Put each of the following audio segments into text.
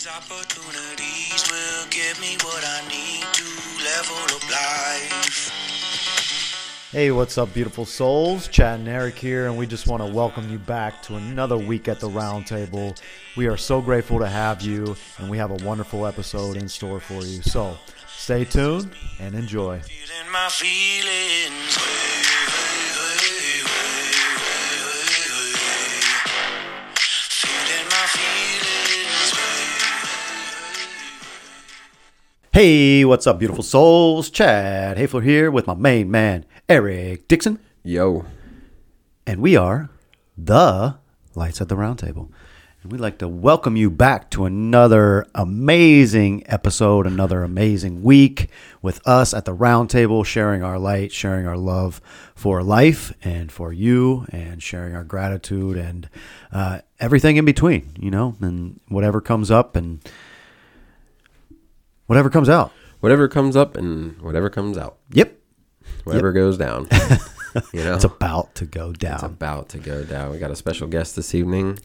These opportunities will give me what I need to level up life. Hey, what's up, beautiful souls? Chad and Eric here, and we just want to welcome you back to another week at the Roundtable. We are so grateful to have you, and we have a wonderful episode in store for you. So stay tuned and enjoy. Hey, what's up, beautiful souls? Chad Hafler here with my main man, Eric Dixon, Yo. and we are the Lights at the Roundtable. And we'd like to welcome you back to another amazing episode, another amazing week with us at the Roundtable, sharing our light, sharing our love for life and for you, and sharing our gratitude and uh, everything in between, you know, and whatever comes up and whatever comes out. Whatever comes up and whatever comes out. Yep. Whatever goes down. you know? It's about to go down. It's about to go down. We got a special guest this evening.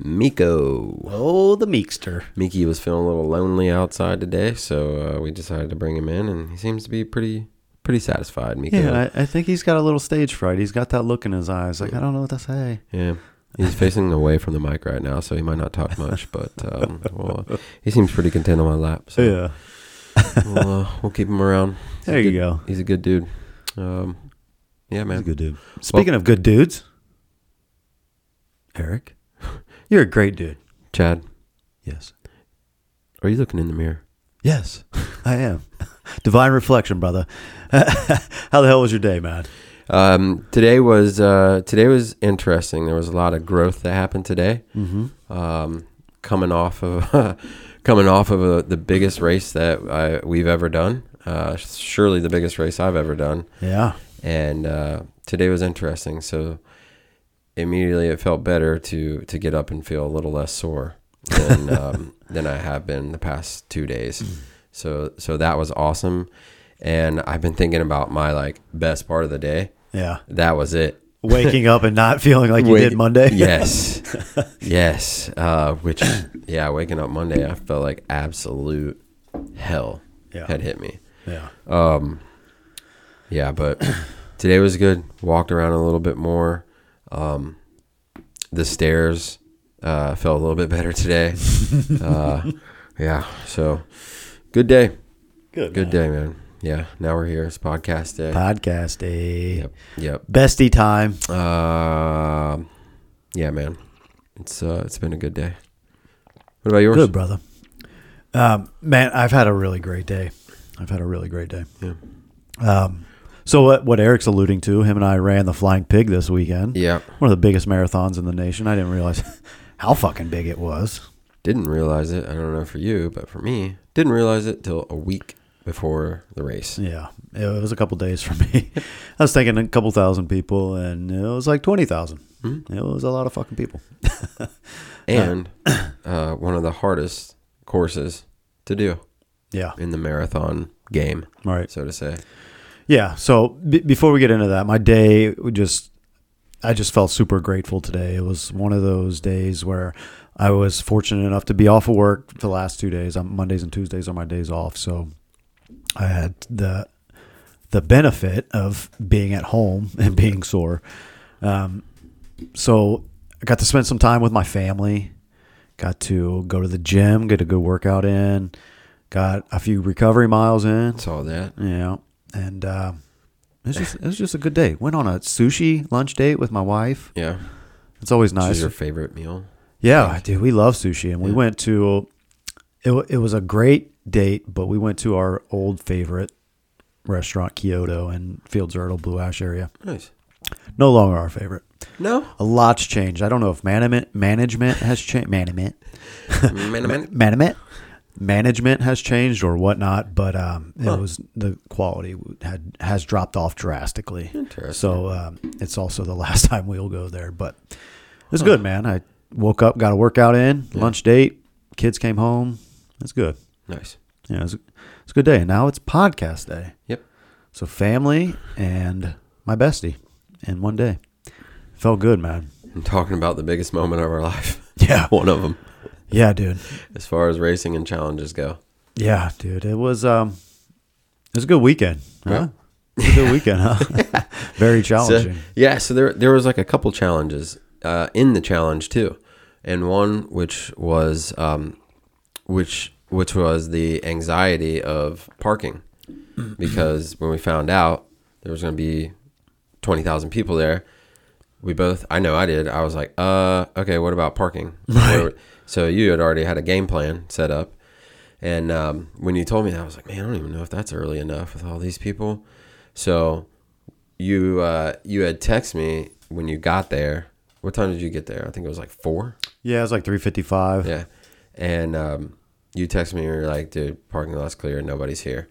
Miko. oh, the Meekster. Miki was feeling a little lonely outside today, so uh, we decided to bring him in, and he seems to be pretty pretty satisfied. Miko. Yeah, I, I think he's got a little stage fright. He's got that look in his eyes. Like, I don't know what to say. Yeah. He's facing away from the mic right now, so he might not talk much, but um, well, he seems pretty content on my lap. So Yeah. we'll, uh, we'll keep him around. He's There you good- go. He's a good dude. Um, yeah, man. He's a good dude. Speaking of good dudes, Eric, you're a great dude. Chad, Yes. are you looking in the mirror? Yes, I am. Divine reflection, brother. How the hell was your day, man? Um, today was uh, today was interesting. There was a lot of growth that happened today. Mm-hmm. Um, coming off of coming off of a, the biggest race that I, we've ever done. Uh, surely the biggest race I've ever done. Yeah. And uh, today was interesting. So immediately it felt better to to get up and feel a little less sore than um, than I have been the past two days. So so that was awesome. And I've been thinking about my like best part of the day. Yeah. That was it. Waking up and not feeling like you did Monday. yes, yes. Uh, which, yeah, waking up Monday, I felt like absolute hell Yeah. had hit me. Yeah. Um, yeah, but today was good. Walked around a little bit more. Um, the stairs uh, felt a little bit better today. uh, yeah, so good day. Good. Good day, man. Yeah, now we're here. It's podcast day. Podcast day. Yep, yep. Bestie time. Um, yeah, man. It's uh, it's been a good day. What about yours? Good, brother. Um, man, I've had a really great day. I've had a really great day. Yeah. Um, so what, what Eric's alluding to, him and I ran the Flying Pig this weekend. Yeah. One of the biggest marathons in the nation. I didn't realize how fucking big it was. Didn't realize it. I don't know for you, but for me, didn't realize it till a week before the race. Yeah, it was a couple days for me. I was thinking a couple thousand people, and it was like twenty thousand. Mhm. It was a lot of fucking people. And uh, one of the hardest courses to do Yeah, in the marathon game, right. so to say. Yeah. So b- before we get into that, my day just, I just felt super grateful today. It was one of those days where I was fortunate enough to be off of work for the last two days. Um Mondays and Tuesdays are my days off, so I had the the benefit of being at home and being sore. Um, so I got to spend some time with my family. Got to go to the gym, get a good workout in. Got a few recovery miles in. Saw that. Yeah, and uh, it was just it was just a good day. Went on a sushi lunch date with my wife. Yeah. It's always nice. is your favorite meal? yeah, dude, we love sushi, and we Yeah. went to. It it was a great date, but we went to our old favorite restaurant, Kyoto, in Fields Ertel, Blue Ash area. Nice. No longer our favorite. No. A lot's changed. I don't know if management management has changed. Management. man, man. management management has changed or whatnot, but um, it Huh. was the quality had has dropped off drastically. Interesting. So um, it's also the last time we'll go there, but it was good, man. I woke up, got a workout in, Yeah. lunch date, kids came home. That's good. Nice. Yeah, it was, it's a good day. Now it's podcast day. Yep. So family and my bestie in one day. Felt good, man. I'm talking about the biggest moment of our life. Yeah. One of them. Yeah, dude. as far as racing and challenges go. Yeah, dude. It was um, it was a good weekend. Huh? Yeah. It was a good weekend, huh? Very So, challenging. yeah, so there there was like a couple challenges uh, in the challenge too, and one which was um, which which was the anxiety of parking, because when we found out there was going to be twenty thousand people there, we both I know I did I was like uh okay what about parking Right. so you had already had a game plan set up, and um, when you told me that I was like man I don't even know if that's early enough with all these people, so you uh, you had text me when you got there. What time did you get there? I think it was like four. Yeah, it was like three fifty five. Yeah, and um, you text me and you're like, "Dude, parking lot's clear. Nobody's here."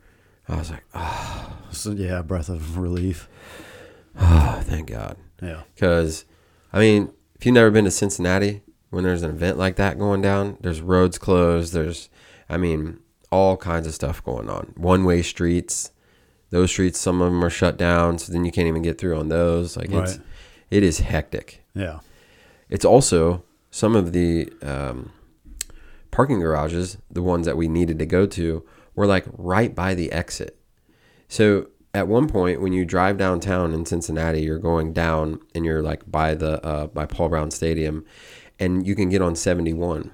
I was like, "Oh, So, yeah, breath of relief. Oh, thank God." Yeah. Because, I mean, if you've never been to Cincinnati, when there's an event like that going down, there's roads closed. There's, I mean, all kinds of stuff going on. One way streets. Those streets, some of them are shut down, so then you can't even get through on those. Like it's, it is hectic. Yeah. It's also some of the um, parking garages, the ones that we needed to go to, were like right by the exit. So at one point, when you drive downtown in Cincinnati, you're going down and you're like by the uh, by Paul Brown Stadium, and you can get on 71.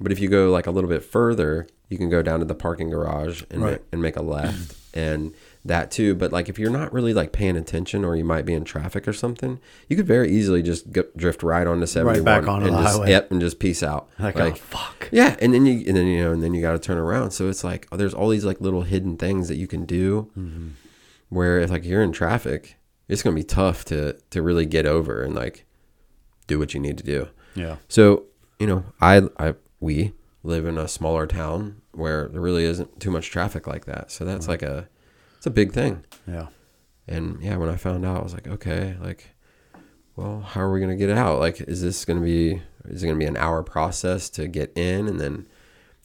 But if you go like a little bit further, you can go down to the parking garage and Right. ma- and make a left, and that too. But like if you're not really like paying attention, or you might be in traffic or something, you could very easily just go, drift right onto 71 back onto and the just, highway. Yep, and just peace out. Like, oh, fuck. Yeah, and then you and then you know and then you got to turn around. So it's like oh, there's all these like little hidden things that you can do. Mm-hmm. Where if like you're in traffic, it's gonna be tough to to really get over and like do what you need to do. Yeah. So you know, I I we live in a smaller town where there really isn't too much traffic like that. So that's like a it's a big thing. Yeah. And yeah, when I found out, I was like, okay, like, well, how are we gonna get out? Like, is this gonna be is it gonna be an hour process to get in and then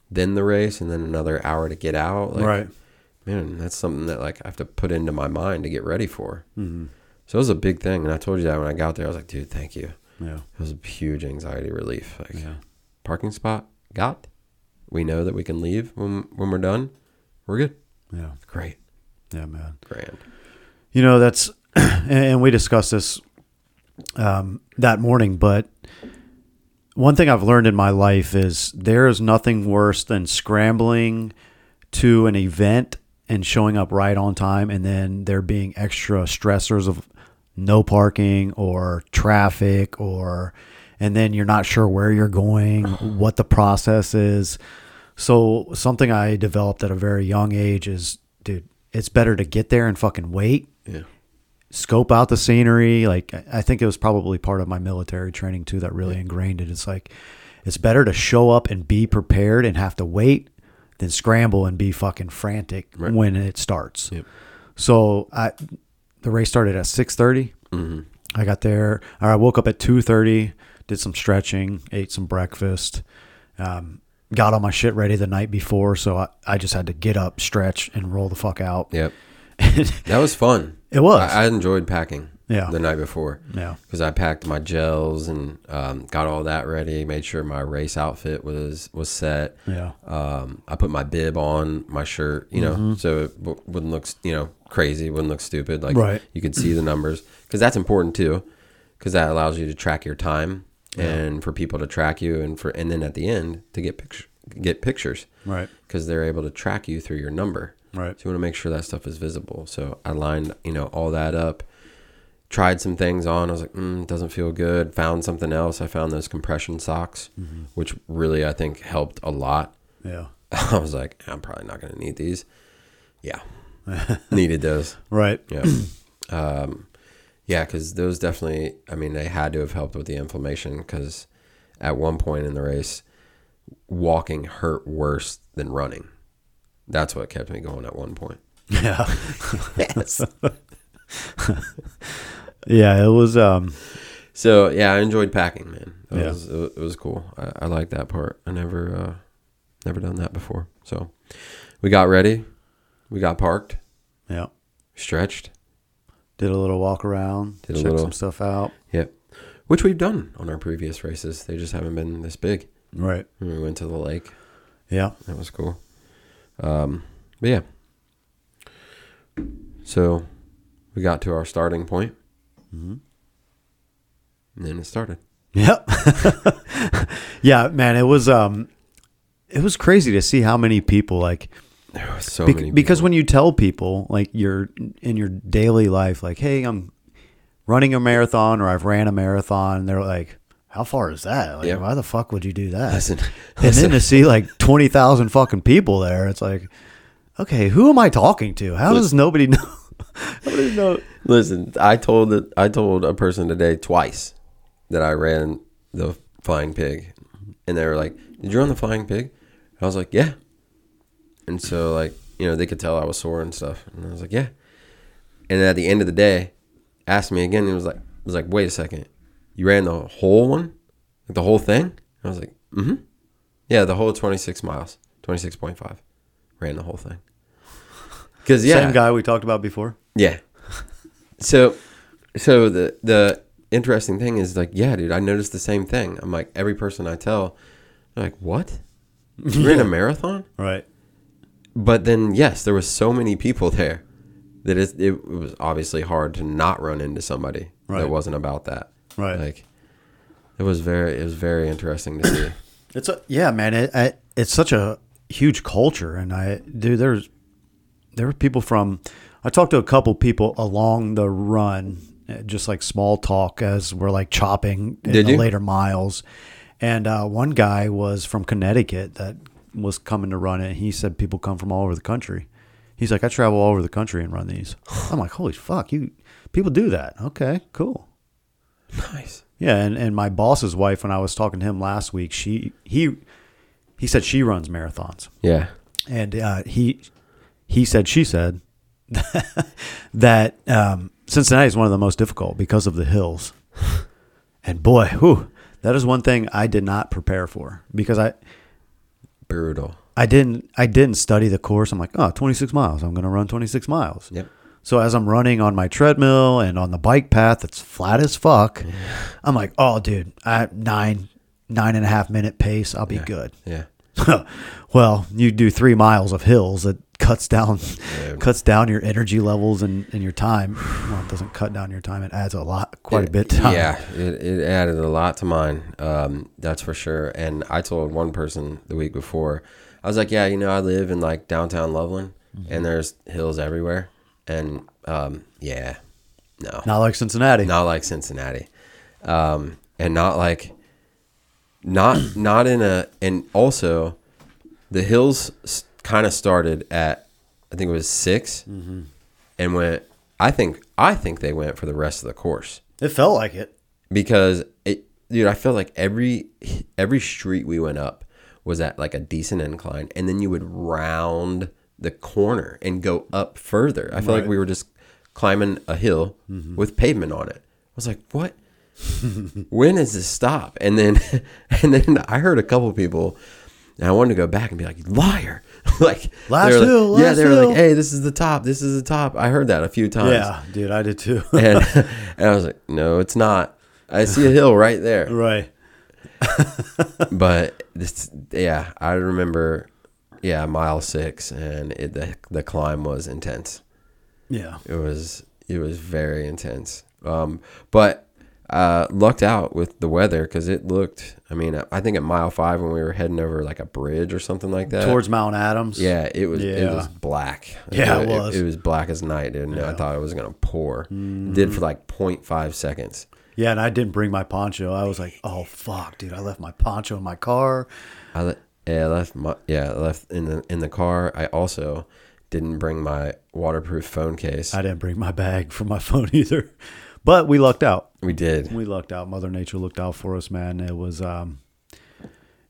then the race and then another hour to get out? Like, right. Man, that's something that like I have to put into my mind to get ready for. Mm-hmm. So it was a big thing, and I told you that when I got there, I was like, dude, thank you. Yeah. It was a huge anxiety relief. Like, Yeah. parking spot got. We know that we can leave when when we're done. We're good. Yeah. Great, Yeah, man. grand. You know, that's, and we discussed this um, that morning, but one thing I've learned in my life is there is nothing worse than scrambling to an event and showing up right on time and then there being extra stressors of no parking or traffic or and then you're not sure where you're going, what the process is. So something I developed at a very young age is dude, it's better to get there and fucking wait Yeah. scope out the scenery. Like I think it was probably part of my military training too that really ingrained it. It's like it's better to show up and be prepared and have to wait than scramble and be fucking frantic Right. when it starts. Yep. So I the race started at six Mm-hmm. I got there. I woke up at two thirty, did some stretching, ate some breakfast. Um, got all my shit ready the night before, so I, I just had to get up, stretch, and roll the fuck out. Yep. That was fun. It was. I, I enjoyed packing. Yeah. The night before. Yeah. Because I packed my gels and um, got all that ready. Made sure my race outfit was was set. Yeah. Um, I put my bib on my shirt, you know, Mm-hmm. so it w- wouldn't look, you know, crazy. Wouldn't look stupid. Like Right. you could see the numbers because that's important too, because that allows you to track your time and for people to track you and for and then at the end to get picture get pictures Right. because they're able to track you through your number. Right. So you want to make sure that stuff is visible. So I lined, you know, all that up. Tried some things on. I was like, mm, doesn't feel good. Found something else. I found those compression socks, which really I think helped a lot. Yeah. I was like, I'm probably not going to need these. Yeah, needed those. Right. Yeah, um, yeah, because those definitely. I mean, they had to have helped with the inflammation. Because at one point in the race, walking hurt worse than running. That's what kept me going at one point. Yeah. Yes. Yeah. It was. Um. So yeah, I enjoyed packing, man. It Yeah. was it was cool. I, I like that part. I never uh, never done that before. So we got ready, we got parked, Yeah. stretched. Did a little walk around. Did a little- some stuff out. Yep, which we've done on our previous races. They just haven't been this big. Right. And we went to the lake. Yeah. That was cool. Um, but yeah. So we got to our starting point. Mm-hmm. And then it started. Yep. yeah, man, it was um it was crazy to see how many people like so many because when you tell people like you're in your daily life like, "Hey, I'm running a marathon or I've ran a marathon." They're like, "How far is that? Like, Yeah. why the fuck would you do that?" Listen, and then to see like 20,000 fucking people there, it's like, "Okay, who am I talking to? How does nobody know?" nobody know. Listen, I told. I told a person today twice that I ran the flying pig, and they were like, "Did you run the flying pig?" I was like, "Yeah." And so, like, you know, they could tell I was sore and stuff, and I was like, "Yeah." And at the end of the day, asked me again. And it was like, was like, "Wait a second, you ran the whole one, like the whole thing?" I was like, "Mm-hmm, yeah, the whole twenty six miles, twenty six point five, ran the whole thing." Because yeah, Same guy we talked about before. yeah. So, so the the interesting thing is like, yeah, dude, I noticed the same thing. I'm like, every person I tell, they're like, what? You ran a marathon? Right. But then, yes, there was so many people there that it, it was obviously hard to not run into somebody Right. that wasn't about that. Right. Like, it was very, it was very interesting to see. It's a yeah, man. It, I, it's such a huge culture, and I dude, there's there were people from. I talked to a couple people along the run, uh, just like small talk as we're like chopping in Did the you? later miles, and uh, one guy was from Connecticut that was coming to run it. He said people come from all over the country. He's like, I travel all over the country and run these. I'm like, holy fuck, you people do that? Okay, cool. nice. Yeah, and, and my boss's wife, when I was talking to him last week, she he he said she runs marathons, Yeah. and uh, he he said she said that um, Cincinnati is one of the most difficult because of the hills, and boy, whew, that is one thing I did not prepare for because I Brutal. I didn't I didn't study the course. I'm like, oh, 26 miles. I'm going to run 26 miles. Yep. So as I'm running on my treadmill and on the bike path that's flat as fuck, I'm like, oh, dude, I nine nine and a half minute pace, I'll be good. Yeah. well, you do three miles of hills, it cuts down Yeah. cuts down your energy levels and, and your time. Well, it doesn't cut down your time; it adds a lot, quite a bit. To. Yeah, it, it added a lot to mine. Um, that's for sure. And I told one person the week before, I was like, yeah, you know, I live in like downtown Loveland, Mm-hmm. and there's hills everywhere, and um, yeah, no, not like Cincinnati. not like Cincinnati, um, and not like, not not in a, and also, the hills kind of started at, I think it was 6 Mm-hmm. and went. I think I think they went for the rest of the course It felt like it. because it, dude, I felt like every every street we went up was at like a decent incline, and then you would round the corner and go up further. I felt like we were just climbing a hill Mm-hmm. with pavement on it. I was like, what? when is this stop? And then and then I heard a couple people. And I wanted to go back and be like, liar. like Last they were like- hill, yeah, last they were hill. like, hey, this is the top, this is the top. I heard that a few times Yeah, dude, I did too. and, and I was like, no, it's not. I see a hill right there. right. But this, yeah, I remember, yeah, mile six, and it, the the climb was intense. Yeah. It was it was very intense. Um, but uh, lucked out with the weather because it looked. I mean, I think at mile five when we were heading over like a bridge or something like that. Towards Mount Adams. yeah, it was it Yeah. was black. Yeah, it was. It, was black as night, and I thought it was gonna pour. It did for like 0.5 seconds. Yeah, and I didn't bring my poncho. I was like, "Oh fuck, dude! I left my poncho in my car." I le- yeah, I left my yeah, I left in the in the car. I also didn't bring my waterproof phone case. I didn't bring my bag for my phone either. But we lucked out. We did. We lucked out. Mother Nature looked out for us, man. It was um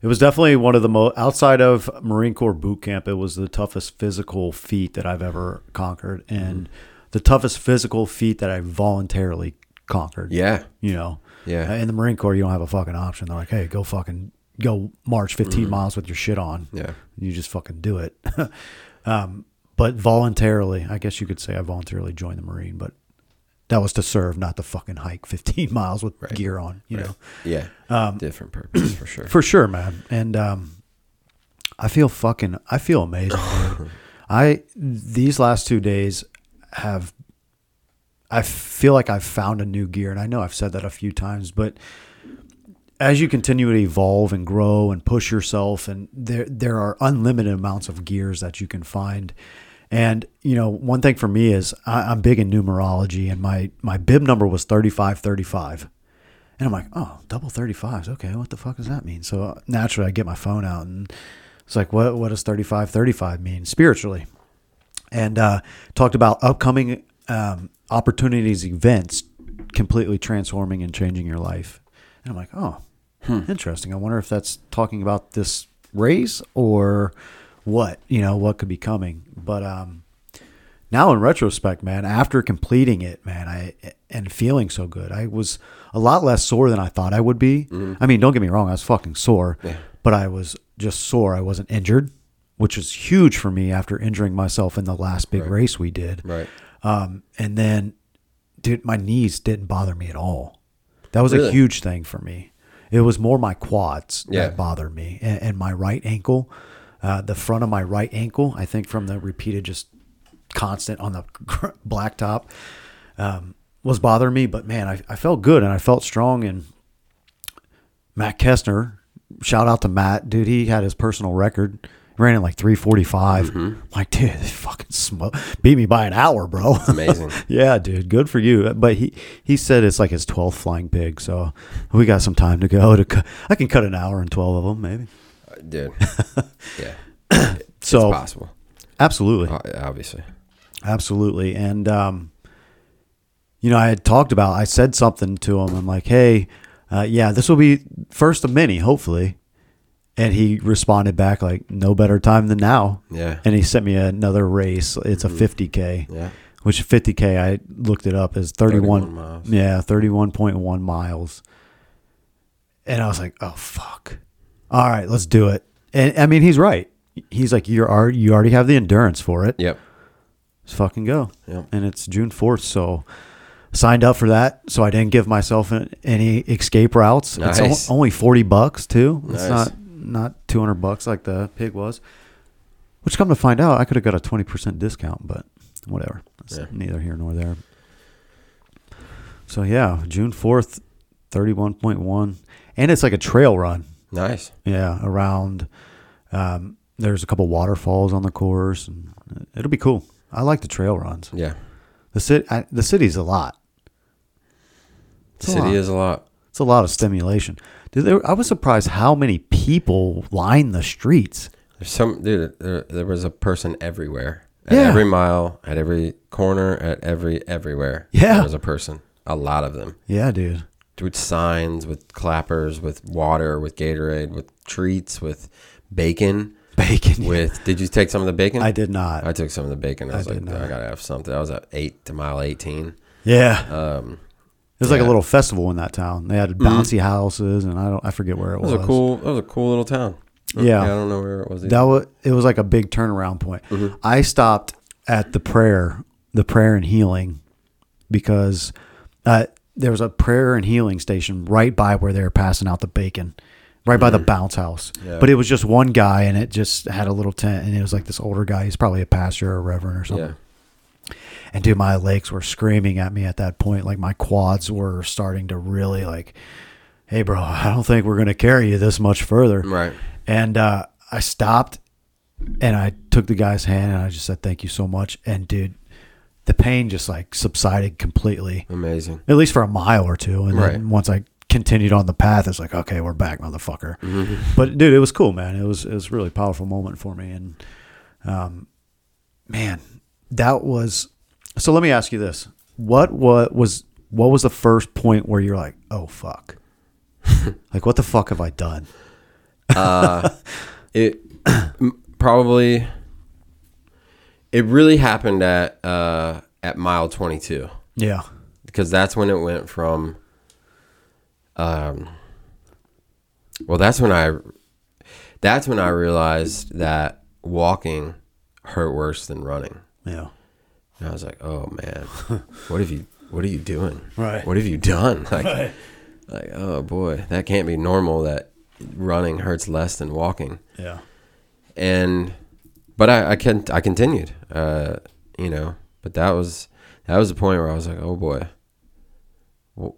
it was definitely one of the most outside of Marine Corps boot camp, it was the toughest physical feat that I've ever conquered and the toughest physical feat that I voluntarily conquered. Yeah. You know. Yeah. In the Marine Corps you don't have a fucking option. They're like, "Hey, go fucking go march 15 miles with your shit on." Yeah. You just fucking do it. um, but voluntarily, I guess you could say I voluntarily joined the Marine, but that was to serve, not to fucking hike 15 miles with gear on, you know. Yeah. Um, Different purpose for sure. For sure, man. And um, I feel fucking. I feel amazing. I these last two days have. I feel like I've found a new gear, and I know I've said that a few times, but as you continue to evolve and grow and push yourself, and there there are unlimited amounts of gears that you can find. And you know, one thing for me is I, I'm big in numerology, and my my bib number was thirty five thirty five. And I'm like, oh, double 35s. Okay, what the fuck does that mean? So uh, naturally, I get my phone out and it's like, what, what does 35 35 mean spiritually? And uh, talked about upcoming um, opportunities, events completely transforming and changing your life. And I'm like, oh, interesting. I wonder if that's talking about this race or what, you know, what could be coming. But, um, now in retrospect, man, after completing it, man, I and feeling so good, I was a lot less sore than I thought I would be. I mean, don't get me wrong, I was fucking sore, but I was just sore. I wasn't injured, which was huge for me after injuring myself in the last big race we did. Right. Um, and then, dude, my knees didn't bother me at all. That was a huge thing for me. It was more my quads Yeah. that bothered me and, and my right ankle, uh, the front of my right ankle. I think from the repeated just constant on the blacktop um, was bothering me. But man, I, I felt good and I felt strong. And Matt Kestner, shout out to Matt, dude. He had his personal record. Ran in like 345. Mm-hmm. Like, dude, they fucking smoke, beat me by an hour, bro. Amazing. yeah, dude, good for you. But he he said it's like his 12th flying pig, so we got some time to go. To cu- I can cut an hour in 12 of them, maybe. Dude. Yeah. So it's possible. absolutely, Obviously. absolutely, and um, you know, I had talked about. I said something to him. I'm like, hey, uh, yeah, this will be first of many, hopefully. And he responded back like, no better time than now. Yeah. And he sent me another race. It's a 50k. Yeah. which 50k I looked it up as 31, 31 miles. yeah 31.1 miles and I was like oh fuck all right let's do it. And I mean he's right. He's like you're already you already have the endurance for it. Yep. let's fucking go. Yep. and it's June 4th so signed up for that so I didn't give myself any escape routes. Nice. it's only 40 bucks too. It's Nice. not not 200 bucks like the pig was. Which come to find out I could have got a 20% discount but whatever. Yeah. neither here nor there. So yeah June 4th 31.1 and it's like a trail run Nice. yeah around um, there's a couple waterfalls on the course and it'll be cool I like the trail runs Yeah. the city, I, the city's a lot. The It's a city lot. is a lot. It's a lot of stimulation. Dude, there, I was surprised how many people line the streets. There's some dude. There, there was a person everywhere. At Yeah. every mile, at every corner, at every everywhere. Yeah. There was a person. A lot of them. Yeah, dude. With signs, with clappers, with water, with Gatorade, with treats, with bacon. Bacon. With did you take some of the bacon? I did not. I took some of the bacon. I was did like. I gotta have something. I was at eight to mile eighteen. yeah. Um, it was like a little festival in that town. They had bouncy houses, and I don't. I forget where it it was. was a cool. It was a cool little town. Yeah. I don't know where it was. Either. That was. It was like a big turnaround point. I stopped at the prayer, the prayer and healing, because uh, there was a prayer and healing station right by where they were passing out the bacon, right by the bounce house. Yeah. But it was just one guy, and it just had a little tent, and it was like this older guy. He's probably a pastor or a reverend or something. yeah. And dude, my legs were screaming at me at that point. Like my quads were starting to really like, hey, bro, I don't think we're gonna carry you this much further. Right. And uh, I stopped and I took the guy's hand and I just said, thank you so much. And dude, the pain just like subsided completely, Amazing. at least for a mile or two. And Right. then once I continued on the path, it's like, okay, we're back, motherfucker. Mm-hmm. But dude, it was cool, man. It was, it was a really powerful moment for me. And, um, man, that was, so let me ask you this. What, what was, what was the first point where you're like, oh, fuck? like, what the fuck have I done? uh It probably it really happened at uh at mile 22 Yeah. because that's when it went from um well that's when I that's when I realized that walking hurt worse than running. Yeah. And I was like, "Oh man. what have you what are you doing? Right. What have you done? Like, Right. like, oh boy, that can't be normal. That running hurts less than walking. Yeah. And, but I, I can, I continued. Uh, you know, but that was that was the point where I was like, oh boy, well,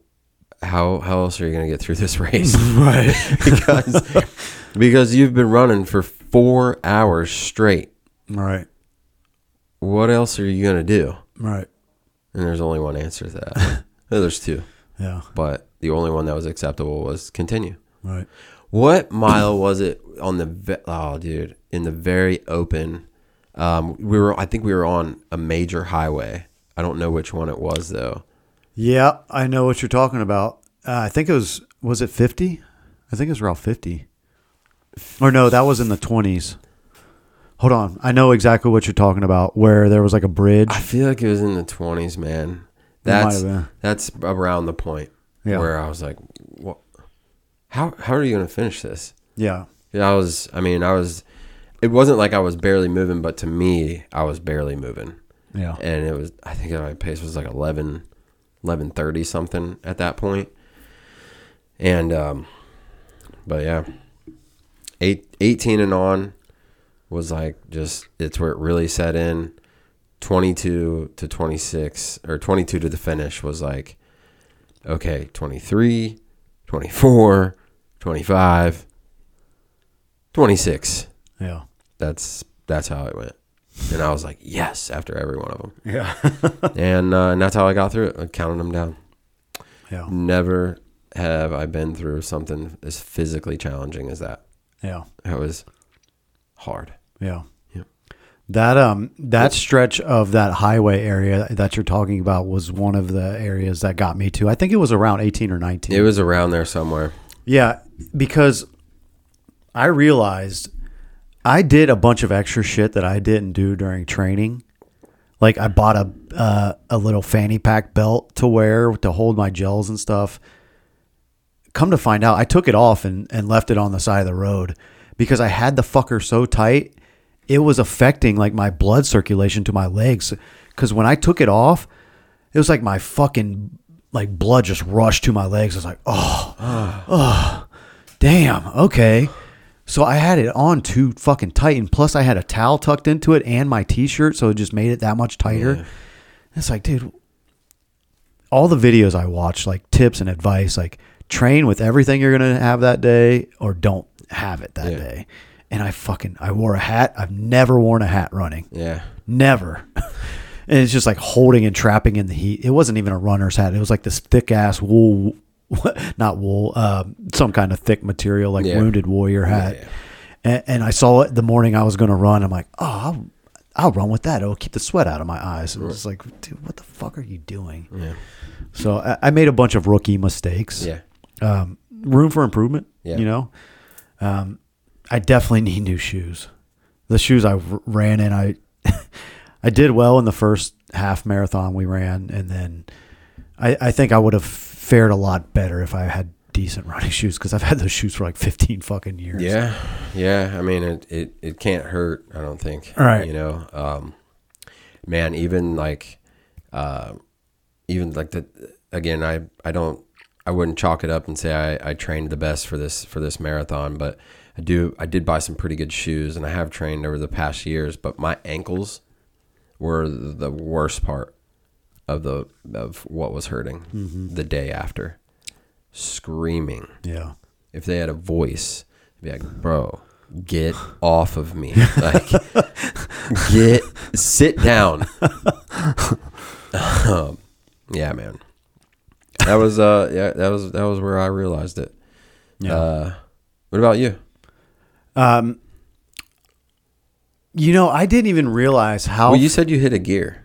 how how else are you gonna get through this race? Right. because because you've been running for four hours straight. right. What else are you gonna do? Right. And there's only one answer to that. There's two, Yeah. but the only one that was acceptable was continue. Right. What mile was it on the? Ve- oh, dude, in the very open. Um, we were. I think we were on a major highway. I don't know which one it was though. Yeah, I know what you're talking about. Uh, I think it was was it 50? I think it was around 50. Or no, that was in the 20s. Hold on. I know exactly what you're talking about where there was like a bridge. I feel like it was in the twenties, man. That's that's around the point Yeah. where I was like, "What? How how are you gonna finish this?" Yeah. Yeah, I was. I mean, I was. It wasn't like I was barely moving, but to me, I was barely moving, Yeah. and it was. I think my pace was like 11, 11.30 something at that point. and um, but yeah, eight, 18 and on was like just it's where it really set in. Twenty two to twenty six or twenty two to the finish was like, okay, 23, 24, 25, 26 Yeah. that's that's how it went and i was like yes after every one of them Yeah. and uh, and that's how i got through it i counted them down yeah. never have i been through something as physically challenging as that Yeah. that was hard Yeah. Yep. That um that stretch of that highway area that you're talking about was one of the areas that got me to. I think it was around 18 or 19. it was around there somewhere Yeah, because I realized I did a bunch of extra shit that I didn't do during training. Like I bought a uh, a little fanny pack belt to wear to hold my gels and stuff. Come to find out, I took it off and, and left it on the side of the road because I had the fucker so tight, it was affecting like my blood circulation to my legs. Because when I took it off, it was like my fucking like blood just rushed to my legs. I was like, oh, oh, damn, okay. So I had it on too fucking tight, and plus I had a towel tucked into it and my t-shirt, so it just made it that much tighter. It's like, dude, all the videos I watch, like tips and advice, like train with everything you're gonna have that day, or don't have it that Yeah. day. And I fucking I wore a hat. I've never worn a hat running. yeah Never. and it's just like holding and trapping in the heat. It wasn't even a runner's hat. It was like this thick ass wool, not wool, um, some kind of thick material, like Yeah. wounded warrior hat. yeah. And, and I saw it the morning I was going to run. I'm like, oh, I'll, I'll run with that. It'll keep the sweat out of my eyes. And it's like, dude, what the fuck are you doing? yeah So I, I made a bunch of rookie mistakes. yeah Um, room for improvement. Yeah. You know, um, I definitely need new shoes. The shoes I r- ran in, I I did well in the first half marathon we ran, and then I, I think I would have fared a lot better if I had decent running shoes because I've had those shoes for like 15 fucking years. Yeah, yeah. I mean, it, it, it can't hurt. I don't think. Right. You know, um, man. Even like, uh, even like the again, I I don't I wouldn't chalk it up and say I, I trained the best for this for this marathon, but I do I did buy some pretty good shoes, and I have trained over the past years. But my ankles were the worst part of the of what was hurting the day after, screaming Yeah. if they had a voice, be like, "Bro, get off of me! Like, get sit down." um, yeah, man. That was uh, yeah, that was that was where I realized it. Yeah. Uh, what about you? Um, you know, I didn't even realize how. Well, you said you hit a gear.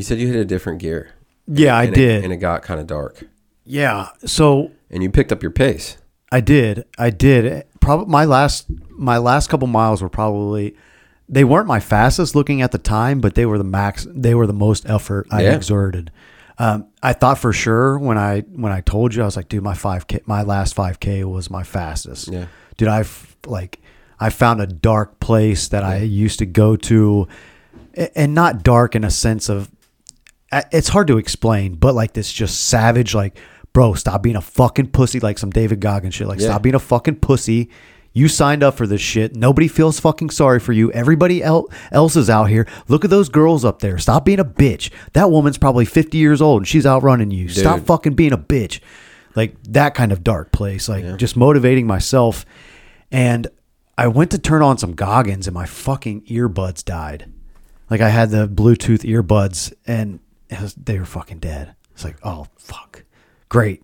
You said you hit a different gear. yeah, I and did. it, and it got kind of dark, yeah. So and you picked up your pace. I did. I did. Probably my last my last couple miles were probably they weren't my fastest looking at the time, but they were the max. They were the most effort I Yeah. exerted. Um, I thought for sure when I when I told you I was like, dude, my five k, my last five k was my fastest. Yeah. dude, I like I found a dark place that I used to go to, and not dark in a sense of it's hard to explain, but like this just savage, like, bro, stop being a fucking pussy, like some David Goggins shit. Like, Yeah. stop being a fucking pussy. You signed up for this shit. Nobody feels fucking sorry for you. Everybody el- else is out here. Look at those girls up there. Stop being a bitch. That woman's probably 50 years old and she's outrunning you. Stop fucking being a bitch. Like that kind of dark place. Like just motivating myself. And I went to turn on some Goggins and my fucking earbuds died. Like I had the Bluetooth earbuds and was, they were fucking dead. It's like, oh fuck, great.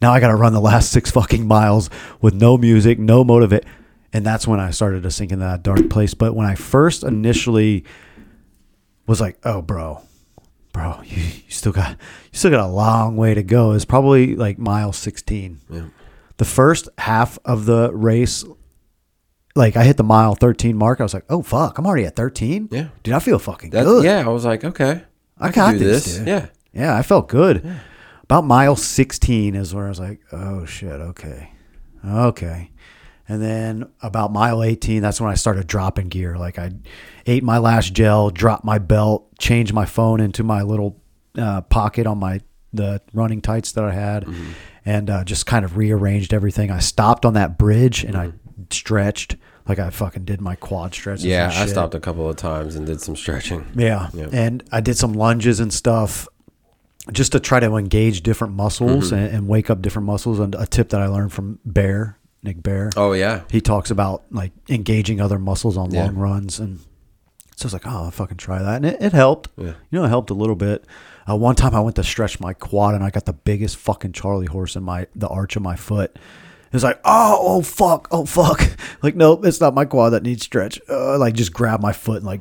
Now I got to run the last six fucking miles with no music, no motivate, and that's when I started to sink into that dark place. But when I first initially was like, oh bro, bro, you, you still got you still got a long way to go. It's probably like mile sixteen. Yeah. The first half of the race, like I hit the mile thirteen mark. I was like, oh fuck, I'm already at thirteen. Yeah. dude, I feel fucking That, good. yeah, I was like, okay, I got this, dude. Yeah, Yeah, I felt good. About mile 16 is where I was like, oh shit, okay. Okay. And then about mile 18, that's when I started dropping gear. Like I ate my last gel, dropped my belt, changed my phone into my little uh, pocket on my the running tights that I had, Mm-hmm. and uh, just kind of rearranged everything. I stopped on that bridge and I stretched like I fucking did my quad stretches. Yeah. I stopped a couple of times and did some stretching. Yeah. Yeah. And I did some lunges and stuff just to try to engage different muscles Mm-hmm. and, and wake up different muscles. And a tip that I learned from Bear, Nick Bear, Oh yeah, he talks about like engaging other muscles on Yeah. long runs. And so I was like, oh, I'll fucking try that. And it, it helped. Yeah. You know, it helped a little bit. Uh, one time I went to stretch my quad and I got the biggest fucking Charlie horse in my, the arch of my foot. It was like, oh, oh, fuck, oh, fuck. Like, nope, it's not my quad that needs stretch. Uh, like, just grabbed my foot and like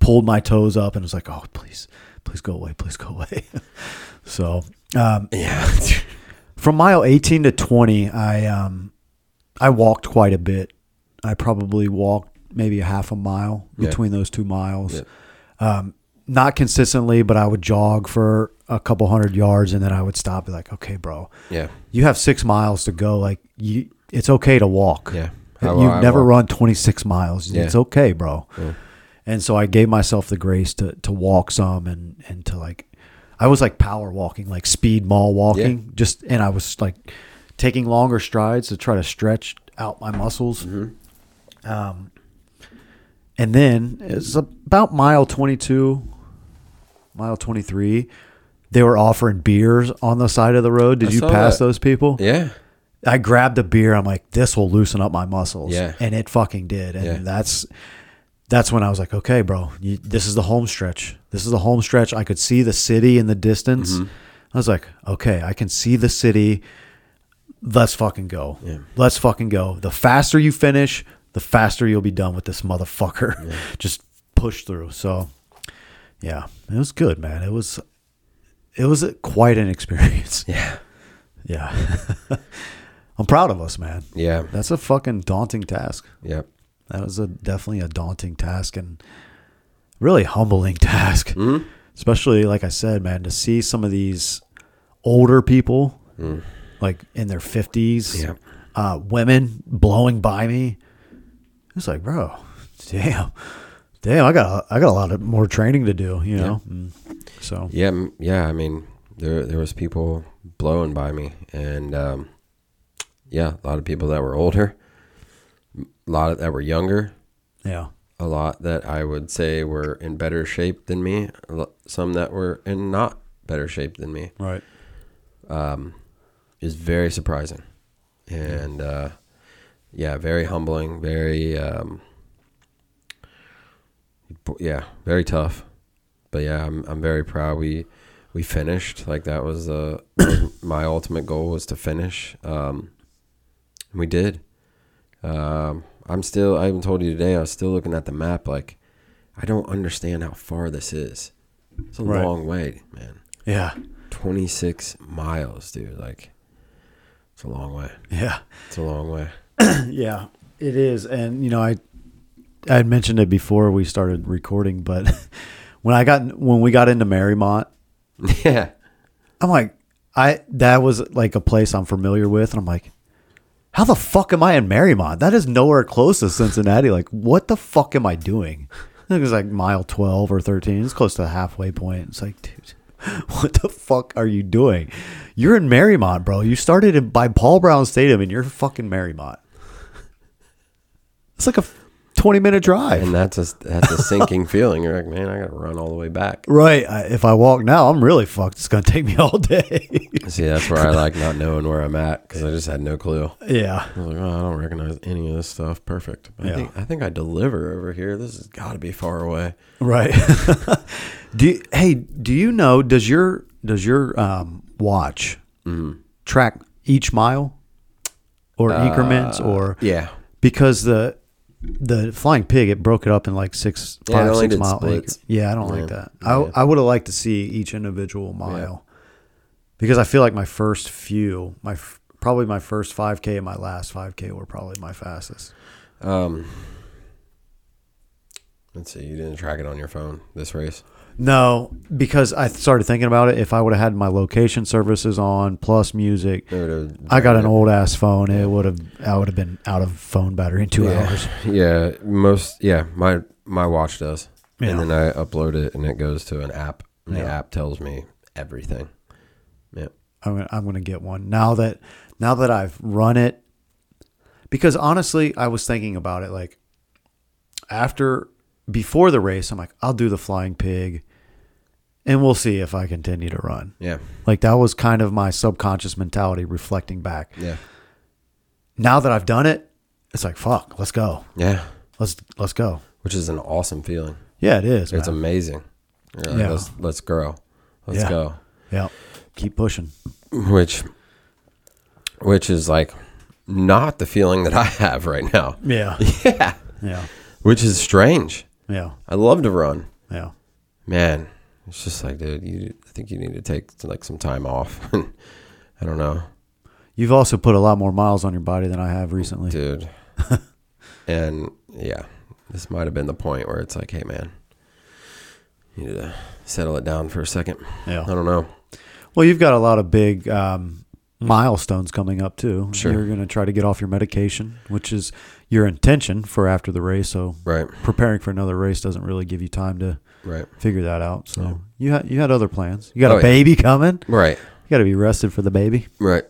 pulled my toes up and was like, oh, please, please go away, please go away. so, um, yeah, from mile 18 to 20, I, um, I walked quite a bit. I probably walked maybe a half a mile Yeah. between those two miles. Yeah. Um, not consistently, but I would jog for a couple hundred yards and then I would stop and be like, okay, bro, yeah, you have six miles to go. Like you, it's okay to walk. yeah. You've I- I never walk- run 26 miles. Yeah. It's okay, bro. Yeah. And so I gave myself the grace to, to walk some and, and to like, I was like power walking, like speed mall walking, just, and I was like taking longer strides to try to stretch out my muscles. Mm-hmm. Um, and then it's about mile 22, mile 23. They were offering beers on the side of the road. Did I you pass that. those people? Yeah, I grabbed a beer. I'm like, this will loosen up my muscles. Yeah. And it fucking did. And Yeah. that's that's when I was like, okay, bro, you, this is the home stretch. This is the home stretch. I could see the city in the distance. Mm-hmm. I was like, okay, I can see the city. Let's fucking go. Yeah. Let's fucking go. The faster you finish, the faster you'll be done with this motherfucker. Just push through. So, yeah, it was good, man. It was, it was a, quite an experience. yeah, Yeah. I'm proud of us, man. yeah, That's a fucking daunting task. yeah. That was a definitely a daunting task and really humbling task. Mm-hmm. Especially like I said, man, to see some of these older people like in their 50s, Mm. Yeah. uh, women blowing by me. It's like, bro, damn. Damn, I got a, I got a lot of more training to do, you know. Mm. So, Yeah, yeah. I mean, there there was people blowing by me, and um, yeah, a lot of people that were older, a lot of, that were younger, yeah. a lot that I would say were in better shape than me, some that were in not better shape than me. Right. Um, is very surprising, and uh, yeah, very humbling, very um, yeah, very tough. But yeah, I'm I'm very proud. We we finished like that was uh my ultimate goal was to finish. Um, we did. Um, I'm still. I even told you today. I was still looking at the map. Like, I don't understand how far this is. It's a Right. long way, man. Yeah. 26 miles, dude. Like, it's a long way. Yeah. It's a long way. Yeah, it is, and you know, I I had mentioned it before we started recording, but when I got when we got into Mariemont, yeah. I'm like, I that was like a place I'm familiar with, and I'm like, how the fuck am I in Mariemont? That is nowhere close to Cincinnati. Like, what the fuck am I doing? I think it was like mile 12 or 13. It's close to the halfway point. It's like, dude, what the fuck are you doing? You're in Mariemont, bro. You started in, by Paul Brown Stadium and you're fucking Mariemont. It's like a 20 minute drive. And that's a that's a sinking feeling. You're like, man, I got to run all the way back. Right. I, if I walk now, I'm really fucked. It's going to take me all day. See, that's where I like not knowing where I'm at because I just had no clue. yeah. I was like, oh, I don't recognize any of this stuff. Perfect. I Yeah. think I think I deliver over here. This has got to be far away. Right. do you, hey, do you know does your does your um, watch track each mile or increments or Yeah. because the the flying pig it broke it up in like six Yeah, five six mile splits. yeah i don't like Yeah. that Yeah. i, I would have liked to see each individual mile because i feel like my first few my probably my first 5k and my last 5k were probably my fastest Um. Let's see. You didn't track it on your phone this race. No because i started thinking about it if i would have had my location services on plus music i got an old ass phone it would have i would have been out of phone battery in two yeah. hours Yeah, most yeah, my my watch does. Yeah. And then I upload it and it goes to an app. And the app tells me everything. Yeah. I'm gonna, I'm gonna get one now that now that I've run it because honestly I was thinking about it like after before the race I'm like I'll do the flying pig and we'll see if I continue to run Yeah. like that was kind of my subconscious mentality reflecting back Yeah. now that I've done it it's like fuck let's go Yeah. let's let's go Which is an awesome feeling. yeah it is It's man. amazing. Like, Yeah. Let's let's grow. Let's Yeah. go. yeah keep pushing Which which is like not the feeling that I have right now. yeah Yeah. yeah Which is strange. yeah I love to run. yeah Man, it's just like, dude, you I think you need to take like some time off. I don't know. you've also put a lot more miles on your body than I have recently dude. and yeah, this might have been the point where it's like, hey, man, you need to settle it down for a second. yeah I don't know. Well, you've got a lot of big um, milestones coming up too. Sure. You're going to try to get off your medication, which is your intention for after the race. So Right, preparing for another race doesn't really give you time to right, figure that out. So Yeah. you had you had other plans. You got Oh, a yeah. baby coming. right, You got to be rested for the baby. right.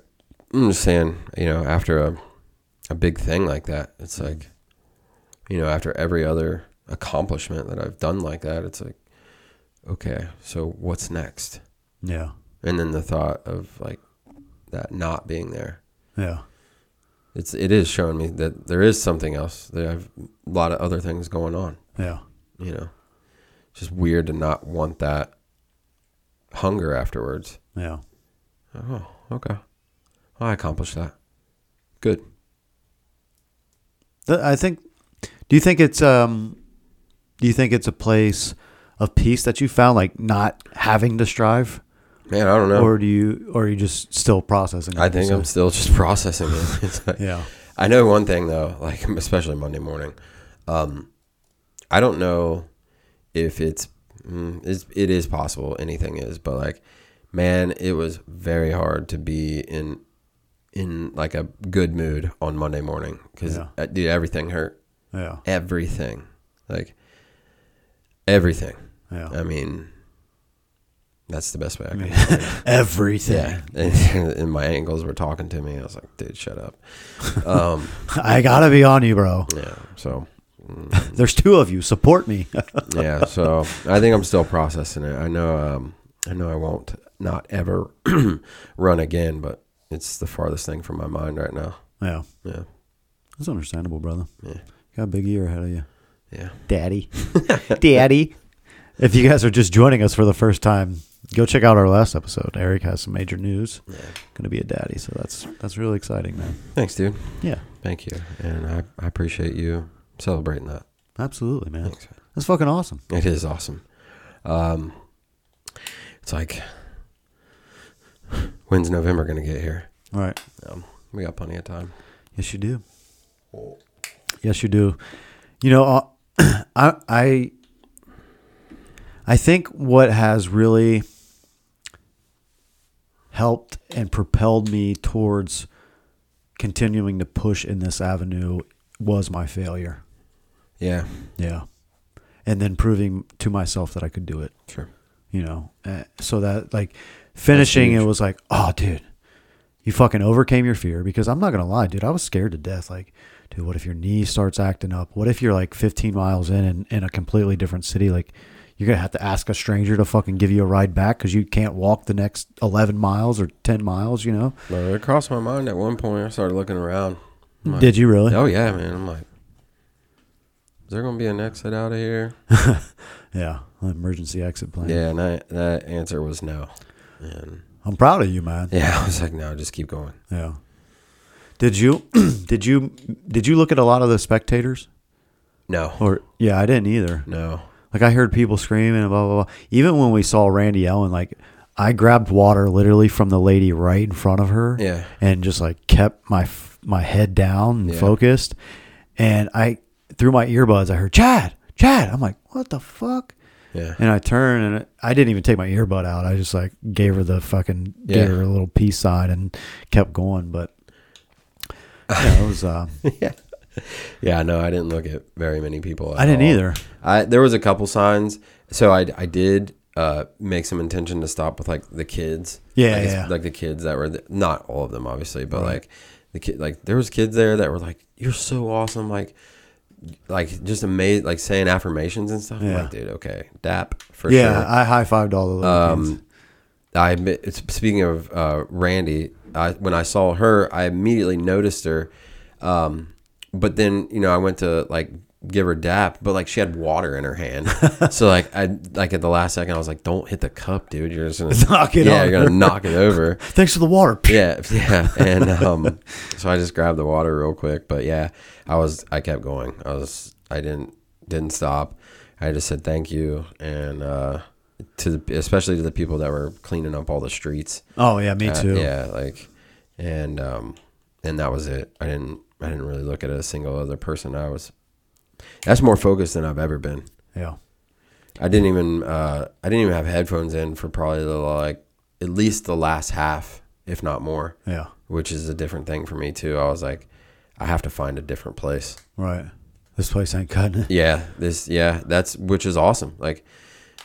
I'm just saying, you know, after a a big thing like that, it's like, you know, after every other accomplishment that I've done like that, it's like, okay, so what's next? Yeah. And then the thought of like that not being there. Yeah. It's it is showing me that there is something else. That I have a lot of other things going on. Yeah. You know, just weird to not want that hunger afterwards. Yeah. Oh, okay. I accomplished that. Good. I think. Do you think it's um? Do you think it's a place of peace that you found, like not having to strive, Man, I don't know. or do you, or are you just still processing? it, I think I'm still just processing it. It's like, Yeah. I know one thing though, like especially Monday morning. Um, I don't know if it's, mm, it's it is possible. Anything is, but like, man, it was very hard to be in in like a good mood on Monday morning because Yeah. dude, everything hurt. Yeah. Everything, like everything. Yeah. I mean, that's the best way I can. Everything. Yeah, and, and my ankles were talking to me. I was like, "Dude, shut up." Um, I gotta be on you, bro. yeah. So, There's two of you. Support me. yeah. So I think I'm still processing it. I know. Um, I know I won't not ever run again, but it's the farthest thing from my mind right now. yeah. Yeah. That's understandable, brother. Yeah. You got a big year ahead of you. Yeah. Daddy. Daddy. If you guys are just joining us for the first time, go check out our last episode. Eric has some major news. Yeah. Gonna be a daddy, so that's that's really exciting, man. Thanks, dude. Yeah. Thank you, and I, I appreciate you celebrating that. Absolutely, man. Thanks. That's fucking awesome. It is awesome. Um, it's like, when's November gonna get here? All right. Um, we got plenty of time. Yes, you do. Yes, you do. You know, uh, I I I think what has really helped and propelled me towards continuing to push in this avenue was my failure. Yeah, Yeah. And then proving to myself that I could do it. sure. you know. Uh, so that like finishing, it was like, oh, dude, you fucking overcame your fear because I'm not gonna lie, dude, I was scared to death. Like, dude, what if your knee starts acting up? What if you're like 15 miles in and in a completely different city? Like, you're gonna have to ask a stranger to fucking give you a ride back because you can't walk the next 11 miles or 10 miles. You know? But it crossed my mind at one point. I started looking around. Like, Did you really? Oh yeah, man. I'm like, is there gonna be an exit out of here? Yeah, emergency exit plan. Yeah, and that that answer was no. And I'm proud of you, man. yeah, I was like, no, just keep going. Yeah. Did you did you did you look at a lot of the spectators? No, Or yeah, I didn't either. no. Like I heard people screaming and blah blah blah. Even when we saw Randy Ellen, like I grabbed water literally from the lady right in front of her. Yeah. And just like kept my my head down and Yeah. focused. And I through my earbuds I heard Chad, Chad. I'm like, what the fuck? Yeah, And I turned and I didn't even take my earbud out. I just like gave her the fucking Yeah. gave her a little peace sign and kept going. But yeah, it was. Uh, yeah, yeah. No, I didn't look at very many people. I didn't all. either. I there was a couple signs. So I I did uh, make some intention to stop with like the kids. Yeah, like, yeah. Like the kids that were th- not all of them, obviously, but like the kid, like there was kids there that were like, "You're so awesome!" Like, like just amazed, like saying affirmations and stuff. I'm Yeah. like, dude, okay, dap for yeah, sure. Yeah, I high fived all the little kids. Um, I admit- speaking of uh, Randy, I, when I saw her, I immediately noticed her. Um, but then you know, I went to like give her dap, but like she had water in her hand, so like I like at the last second, I was like, "Don't hit the cup, dude. You're just gonna Knock it yeah, you're over." gonna knock it over." Thanks for the water. yeah, yeah, and um, so I just grabbed the water real quick. But yeah, I was I kept going. I was I didn't didn't stop. I just said thank you and uh, to the, especially to the people that were cleaning up all the streets. Oh yeah, me Uh, too. yeah, like and um, and that was it. I didn't I didn't really look at a single other person. I was that's more focused than I've ever been. yeah. I didn't even uh, I didn't even have headphones in for probably the like at least the last half, if not more Yeah. which is a different thing for me too. I was like, I have to find a different place. Right. This place ain't cutting it. Yeah, this yeah, that's which is awesome. Like,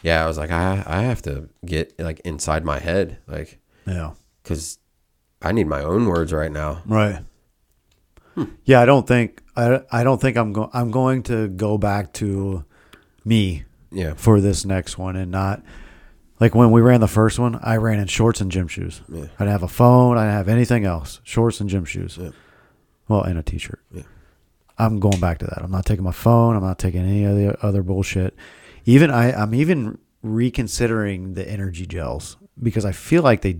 yeah, I was like, I I have to get like inside my head, like, Yeah. because I need my own words right now. Right. Hmm. Yeah, I don't think I, I don't think I'm going I'm going to go back to me Yeah, for this next one and not like when we ran the first one, I ran in shorts and gym shoes. Yeah. I didn't have a phone, I didn't have anything else. Shorts and gym shoes. Yeah. Well, and a t-shirt. Yeah. I'm going back to that. I'm not taking my phone. I'm not taking any of the other bullshit. Even I, I'm even reconsidering the energy gels because I feel like they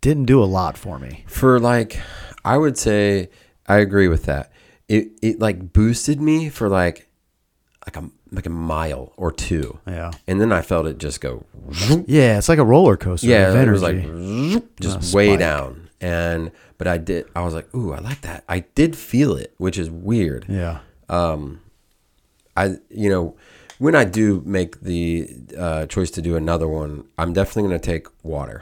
didn't do a lot for me. for like, I would say I agree with that. It it like boosted me for like like a like a mile or two, Yeah. and then I felt it just go. Yeah, it's like a roller coaster. yeah, it was like just way down. And but I did. I was like, ooh, I like that. I did feel it, which is weird. yeah, Um, I you know when I do make the uh, choice to do another one, I'm definitely going to take water.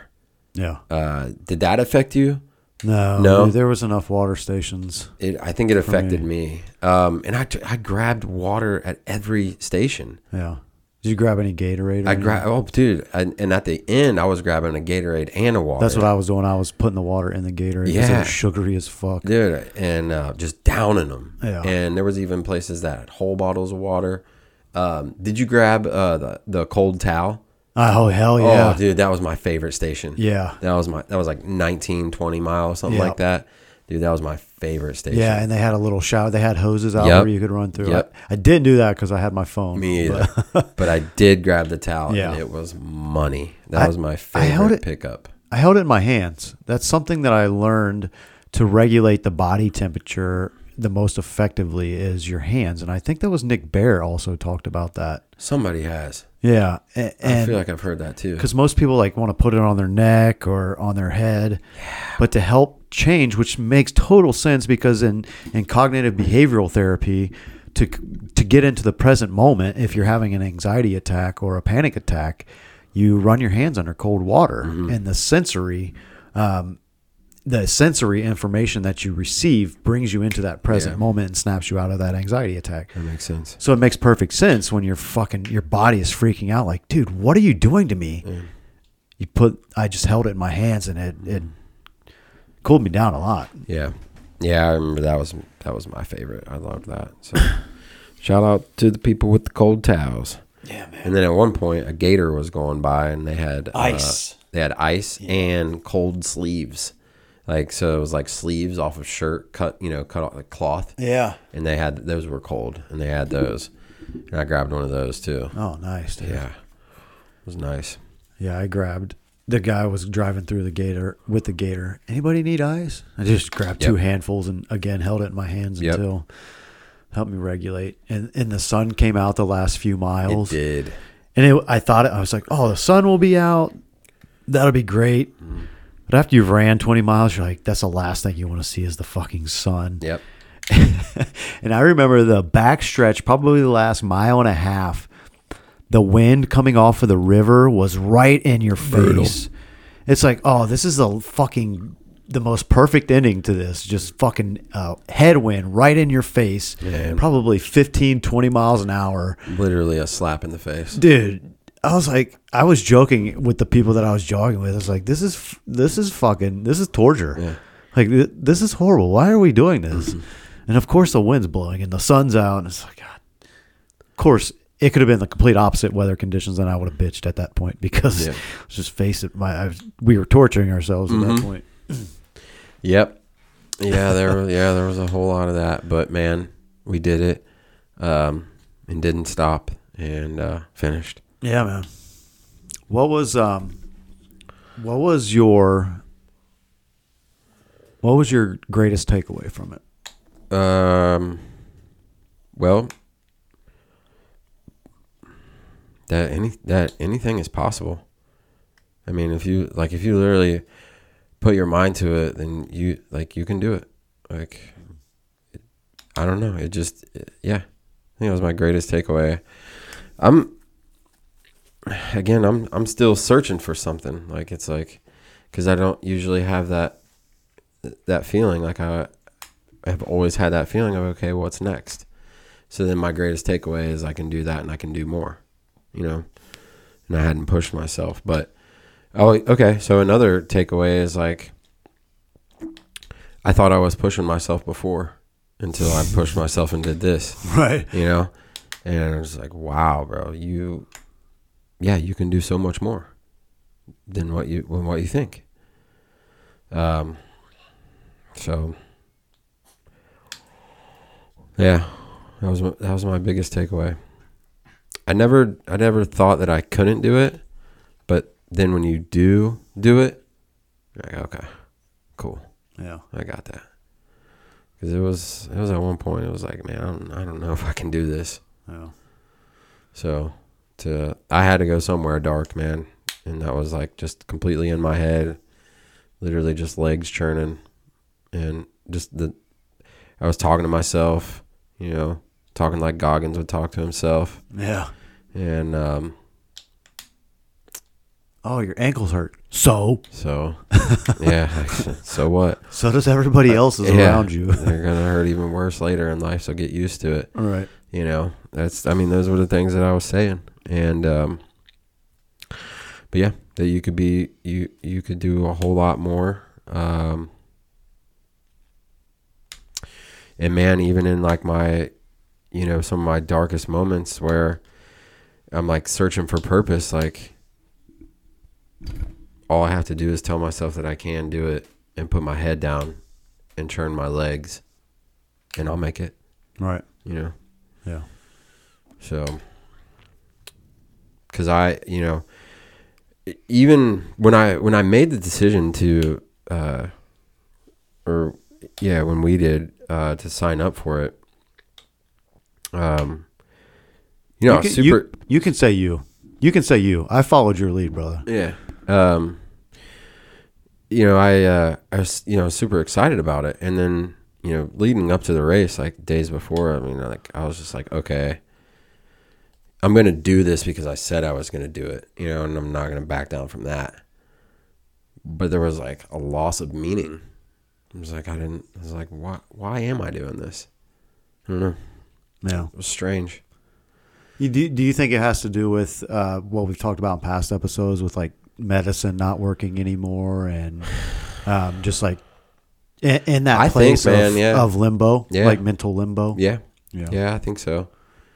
yeah. Uh, did that affect you? No, No? there was enough water stations. It, I think it affected me. Um, and I, I grabbed water at every station. Yeah. Did you grab any Gatorade? Or I grabbed, oh, dude. And, and at the end, I was grabbing a Gatorade and a water. That's what I was doing. I was putting the water in the Gatorade because it Yeah. was sugary as fuck. dude, and uh, just downing them. Yeah. And there was even places that had whole bottles of water. Um, did you grab uh, the the cold towel? Oh hell yeah, Oh, dude, that was my favorite station. yeah, That was my that was like 19, 20 miles, something Yeah. like that. Dude, that was my favorite station. yeah. And they had a little shower. They had hoses out Yep. where you could run through. Yep. I, I didn't do that because I had my phone. Me but- either. but I did grab the towel Yeah. and it was money. That I- was my favorite I held it- pickup. I held it in my hands. That's something that I learned to regulate the body temperature the most effectively is your hands. And I think that was Nick Bare also talked about that. Somebody has. Yeah. a- I And feel like I've heard that too. because most people like want to put it on their neck or on their head but to help change which makes total sense because in in cognitive behavioral therapy to to get into the present moment if you're having an anxiety attack or a panic attack you run your hands under cold water and the sensory um, the sensory information that you receive brings you into that present Yeah. moment and snaps you out of that anxiety attack. That makes sense. So it makes perfect sense when you're fucking your body is freaking out like, dude, what are you doing to me? You put I just held it in my hands and it it cooled me down a lot. Yeah, yeah. I remember that was that was my favorite. I loved that. So shout out to the people with the cold towels. Yeah, man. And then at one point, a gator was going by, and they had uh, Ice. they had ice and cold sleeves. Like so, it was like sleeves off of shirt cut, you know, cut off the cloth, Yeah. and they had those were cold, and they had those, and I grabbed one of those too. Oh, nice. Dude. Yeah, it was nice. Yeah, I grabbed the guy was driving through the gator with the gator. Anybody need ice? I just grabbed two handfuls and again held it in my hands Yep. until helped me regulate. And and the sun came out the last few It miles. did. And it, I thought it, I was like, oh, the sun will be out. That'll be great. Mm-hmm. But after you've ran 20 miles, you're like, that's the last thing you want to see is the fucking sun. Yep. and I remember the back stretch, probably the last mile and a half, the wind coming off of the river was right in your Brutal. face. It's like, oh, this is the fucking the most perfect ending to this. Just fucking uh, headwind right in your face. Man. Probably 15, 20 miles an hour. Literally a slap in the face. Dude, I was like, I was joking with the people that I was jogging with. I was like, this is this is fucking this is torture. Yeah. Like th- this is horrible. Why are we doing this? And of course, the wind's blowing and the sun's out, and it's like, God. Of course, it could have been the complete opposite weather conditions, and I would have bitched at that point because Yeah. let's just face it, my I was, we were torturing ourselves at that point. Yep. Yeah, there was yeah, there was a whole lot of that, but man, we did it. Um and didn't stop and uh finished. Yeah, man. What was um, what was your what was your greatest takeaway from it? Um well, that any that anything is possible. I mean, if you like if you literally put your mind to it, then you like you can do it. Like I don't know, it just yeah. I think it was my greatest takeaway. I'm again, I'm I'm still searching for something. Like it's like cuz I don't usually have that that feeling like I I've always had that feeling of okay, what's next? So then my greatest takeaway is I can do that and I can do more, you know. And I hadn't pushed myself, but oh, okay. So another takeaway is like I thought I was pushing myself before until I pushed myself and did this, Right. you know. And I was like, wow, bro, you, yeah, you can do so much more than what you than what you think. Um. So. Yeah, that was my, that was my biggest takeaway. I never I never thought that I couldn't do it, but then when you do do it, you're like okay, cool, Yeah. I got that. Because it was it was at one point it was like man I don't I don't know if I can do this. Yeah. So to I had to go somewhere dark, man, and that was like just completely in my head, literally just legs churning, and just the I was talking to myself, you know, talking like Goggins would talk to himself, Yeah. and um, Oh, your ankles hurt. So, so yeah, so what? so does everybody else's Yeah, around you. They're gonna hurt even worse later in life, so get used to it. All right. you know that's i mean those were the things that i was saying and um but yeah that you could be you you could do a whole lot more um and man even in like my you know some of my darkest moments where i'm like searching for purpose like all i have to do is tell myself that i can do it and put my head down and turn my legs and i'll make it Right. you know Yeah. so, because I, you know, even when I when I made the decision to, uh, or yeah, when we did uh, to sign up for it, um, you know, you, can, super, you, you can say you. You can say you. I followed your lead, brother. yeah, um, you know, I uh, I was you know super excited about it, and then you know, leading up to the race, like days before, I mean, like I was just like, okay, I'm gonna do this because I said I was gonna do it, you know, and I'm not gonna back down from that. But there was like a loss of meaning I was like, I didn't. I was like, why? Why am I doing this? I don't know. Yeah. It was strange. You, do, do you think it has to do with uh, what we've talked about in past episodes with like medicine not working anymore and um, just like in, in that I think, place man, of, yeah. of limbo, Yeah. like mental limbo? Yeah. Yeah. Yeah, I think so.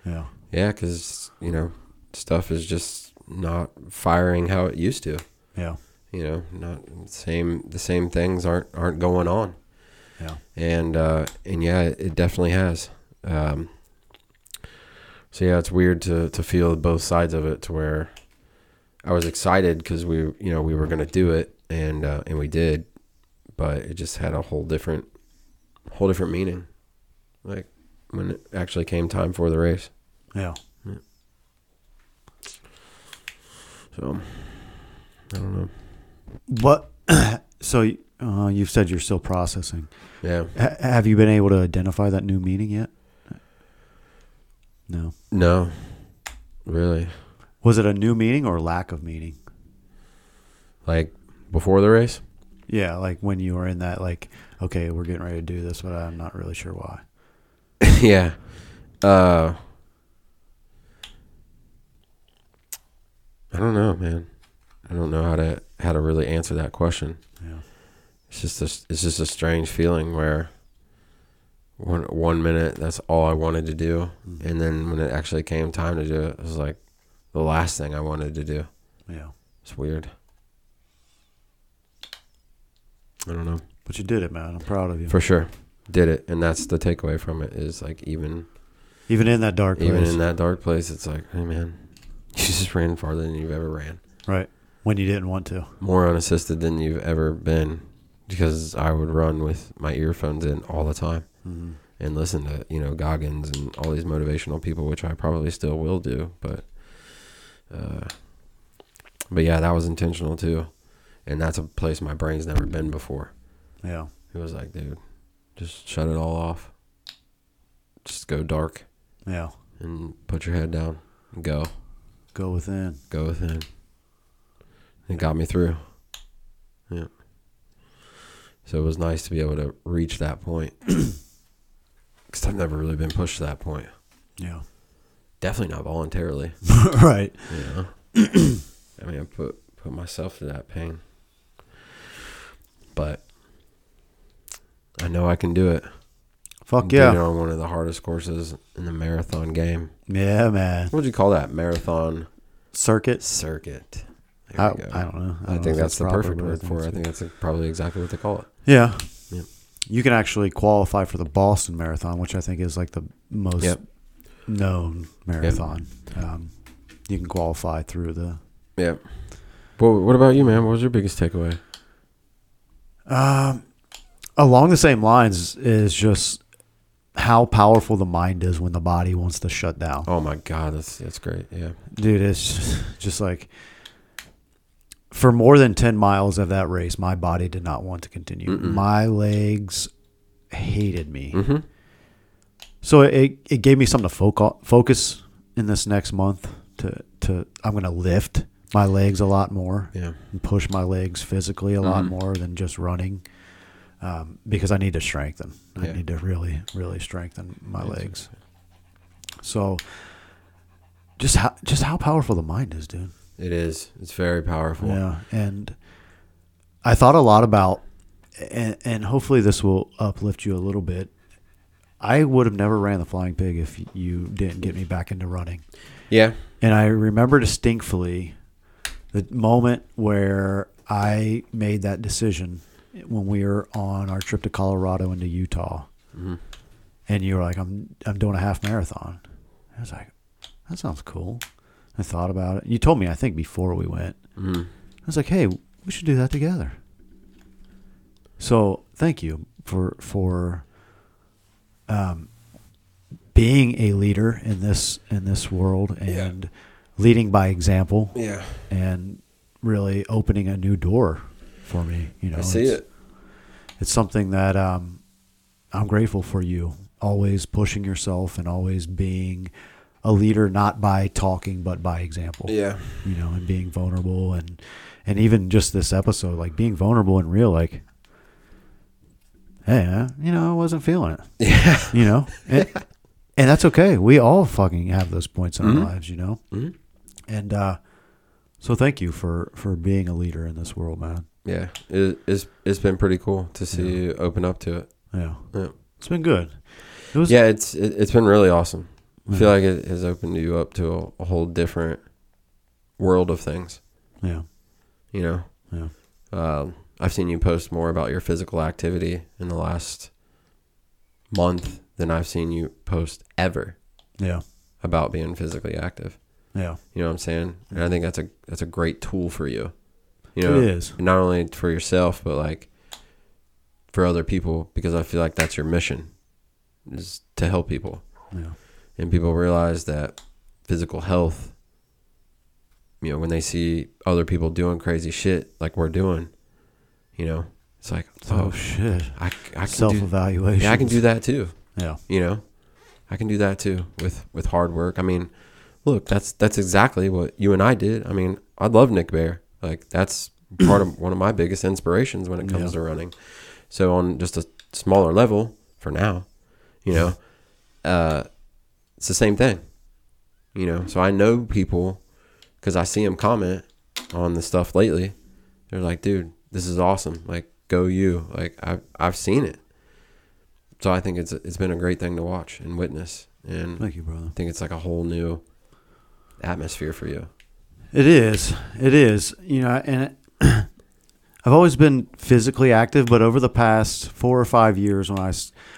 Yeah. Yeah, because you know, stuff is just not firing how it used to. Yeah. You know, not same. The same things aren't aren't going on. Yeah. and uh, and yeah, it definitely has. Um, so yeah, it's weird to to feel both sides of it. To where I was excited because we you know we were gonna do it and uh, and we did, but it just had a whole different whole different meaning. Like when it actually came time for the race. Yeah. So I don't know. But so uh, you've said you're still processing. Yeah. H- have you been able to identify that new meaning yet? No. No. Really. Was it a new meaning or lack of meaning? Like before the race. Yeah, like when you were in that, like, okay, we're getting ready to do this, but I'm not really sure why. yeah. Uh I don't know, man. I don't know how to how to really answer that question. Yeah. It's just a, it's just a strange feeling where one one minute that's all I wanted to do, Mhm. and then when it actually came time to do it, it was like the last thing I wanted to do. Yeah. It's weird. I don't know. But you did it, man. I'm proud of you. For sure, did it, and that's the takeaway from it is like even even in that dark place. even in that dark place, it's like, hey man, you just ran farther than you've ever ran, right. When you didn't want to. more unassisted than you've ever been, because I would run with my earphones in all the time Mm-hmm. and listen to you know Goggins and all these motivational people, which I probably still will do, but uh, but yeah, that was intentional too, and that's a place my brain's never been before. Yeah. It was like, dude, just shut it all off, just go dark Yeah. and put your head down and go. Go within. go within. It got me through. Yeah. So it was nice to be able to reach that point. Because I've never really been pushed to that point. Yeah. Definitely not voluntarily. right. Yeah. I mean, I put, put myself through that pain. But I know I can do it. Fuck yeah. on one of the hardest courses in the marathon game. Yeah, man. What would you call that? Marathon Circuit. circuit. I. I don't know. I, don't know think if that's the perfect word for it. I think that's probably exactly what they call it. Yeah. Yep. You can actually qualify for the Boston Marathon, which I think is like the most Yep. known marathon. Um, you can qualify through the. Yeah. Well, what about you, man? What was your biggest takeaway? Um, along the same lines is just how powerful the mind is when the body wants to shut down. Oh my God, that's that's great. Yeah. Dude, it's just, like for more than 10 miles of that race, my body did not want to continue. Mm-mm. My legs hated me. Mm-hmm. So it it gave me something to foc- focus in this next month to to I'm to lift my legs a lot more Yeah. and push my legs physically a lot Mhm. more than just running. Um, because I need to strengthen. I Yeah. need to really, really strengthen my legs. So, just how just how powerful the mind is, dude. It is. It's very powerful. Yeah, and I thought a lot about, and, and hopefully this will uplift you a little bit. I would have never ran the flying pig if you didn't get me back into running. Yeah. And I remember distinctly the moment where I made that decision when we were on our trip to Colorado and to Utah. Mhm. And you were like, I'm I'm doing a half marathon. I was like, that sounds cool. I thought about it. You told me, I think, before we went. Mhm. I was like, hey, we should do that together. So thank you for for um, being a leader in this in this world and leading by example Yeah. and really opening a new door for me. You know, I see it's, it. It's something that um, I'm grateful for you. Always pushing yourself and always being a leader, not by talking but by example Yeah. you know, and being vulnerable and and even just this episode, like being vulnerable and real, like hey, uh, you know, I wasn't feeling it. Yeah. You know, and, and that's okay. We all fucking have those points in Mhm. our lives, you know. Mhm. And uh, so, thank you for for being a leader in this world, man. Yeah. It, it's it's been pretty cool to see you open up to it. Yeah, Yeah. it's been good. It was Yeah, it's it, it's been really awesome. I feel like it has opened you up to a, a whole different world of things. yeah, You know. yeah, Um, I've seen you post more about your physical activity in the last month than I've seen you post ever yeah, about being physically active. yeah. You know what I'm saying? And I think that's a that's a great tool for you. You know, it is. not only for yourself but like for other people because I feel like that's your mission is to help people. Yeah, and people realize that physical health you know when they see other people doing crazy shit like we're doing you know it's like oh, oh, shit. I, I can Self evaluation. yeah I can do that too. Yeah, you know I can do that too with with hard work. I mean look that's that's exactly what you and I did. I mean I love Nick Bare like that's part of one of my biggest inspirations when it comes Yeah. to running. So on just a smaller level for now you know uh it's the same thing you know? So I know people because I see them comment on the stuff lately. They're like dude this is awesome. Like go you. Like I've, I've seen it. So I think it's it's been a great thing to watch and witness, and thank you, brother. I think it's like a whole new atmosphere for you. It is. It is. You know, and it, I've always been physically active, but over the past four or five years, when I,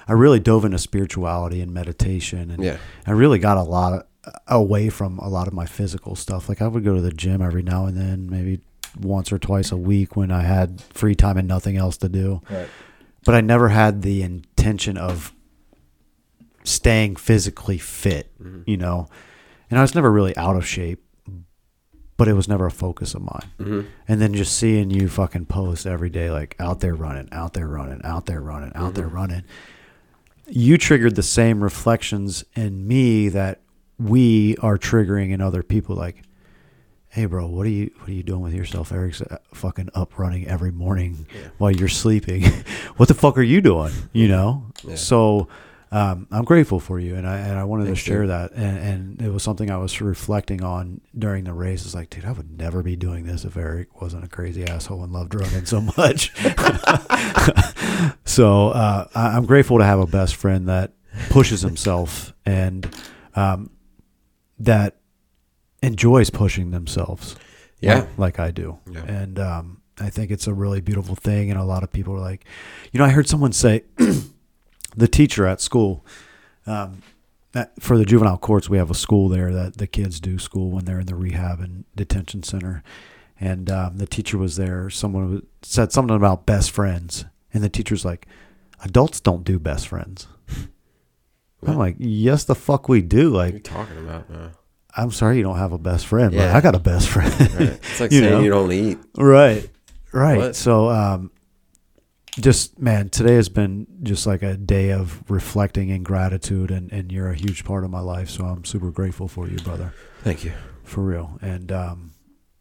I really dove into spirituality and meditation, and Yeah, I really got a lot of, away from a lot of my physical stuff. Like I would go to the gym every now and then, maybe once or twice a week when I had free time and nothing else to do. right. But I never had the intention of staying physically fit, Mhm. you know. And I was never really out of shape, but it was never a focus of mine. hmm And then just seeing you fucking post every day, like out there running, out there running, out there running, out there Mhm. running. You triggered the same reflections in me that we are triggering in other people. Like, hey, bro, what are you what are you doing with yourself? Eric's uh, fucking up running every morning Yeah. while you're sleeping. what the fuck are you doing? You know. Yeah. So. Um, I'm grateful for you, and I and I wanted Thanks, to share dude. that, and, and it was something I was reflecting on during the race. It's like, dude, I would never be doing this if Eric wasn't a crazy asshole and loved running so much. so uh, I, I'm grateful to have a best friend that pushes himself and um, that enjoys pushing themselves. Yeah. like, like I do, Yeah. and um, I think it's a really beautiful thing. And a lot of people are like, you know, I heard someone say, the teacher at school. Um, that for the juvenile courts, we have a school there that the kids do school when they're in the rehab and detention center. And um, the teacher was there. Someone said something about best friends, and the teacher's like, "Adults don't do best friends." I'm like, "Yes, the fuck we do." What are you Like, talking about? man? I'm sorry you don't have a best friend, but Yeah. I got a best friend. Right. It's like You saying know? you don't eat. Right. Right. What? So um just man, today has been just like a day of reflecting and gratitude and, and you're a huge part of my life. So I'm super grateful for you, brother. Thank you. For real. And um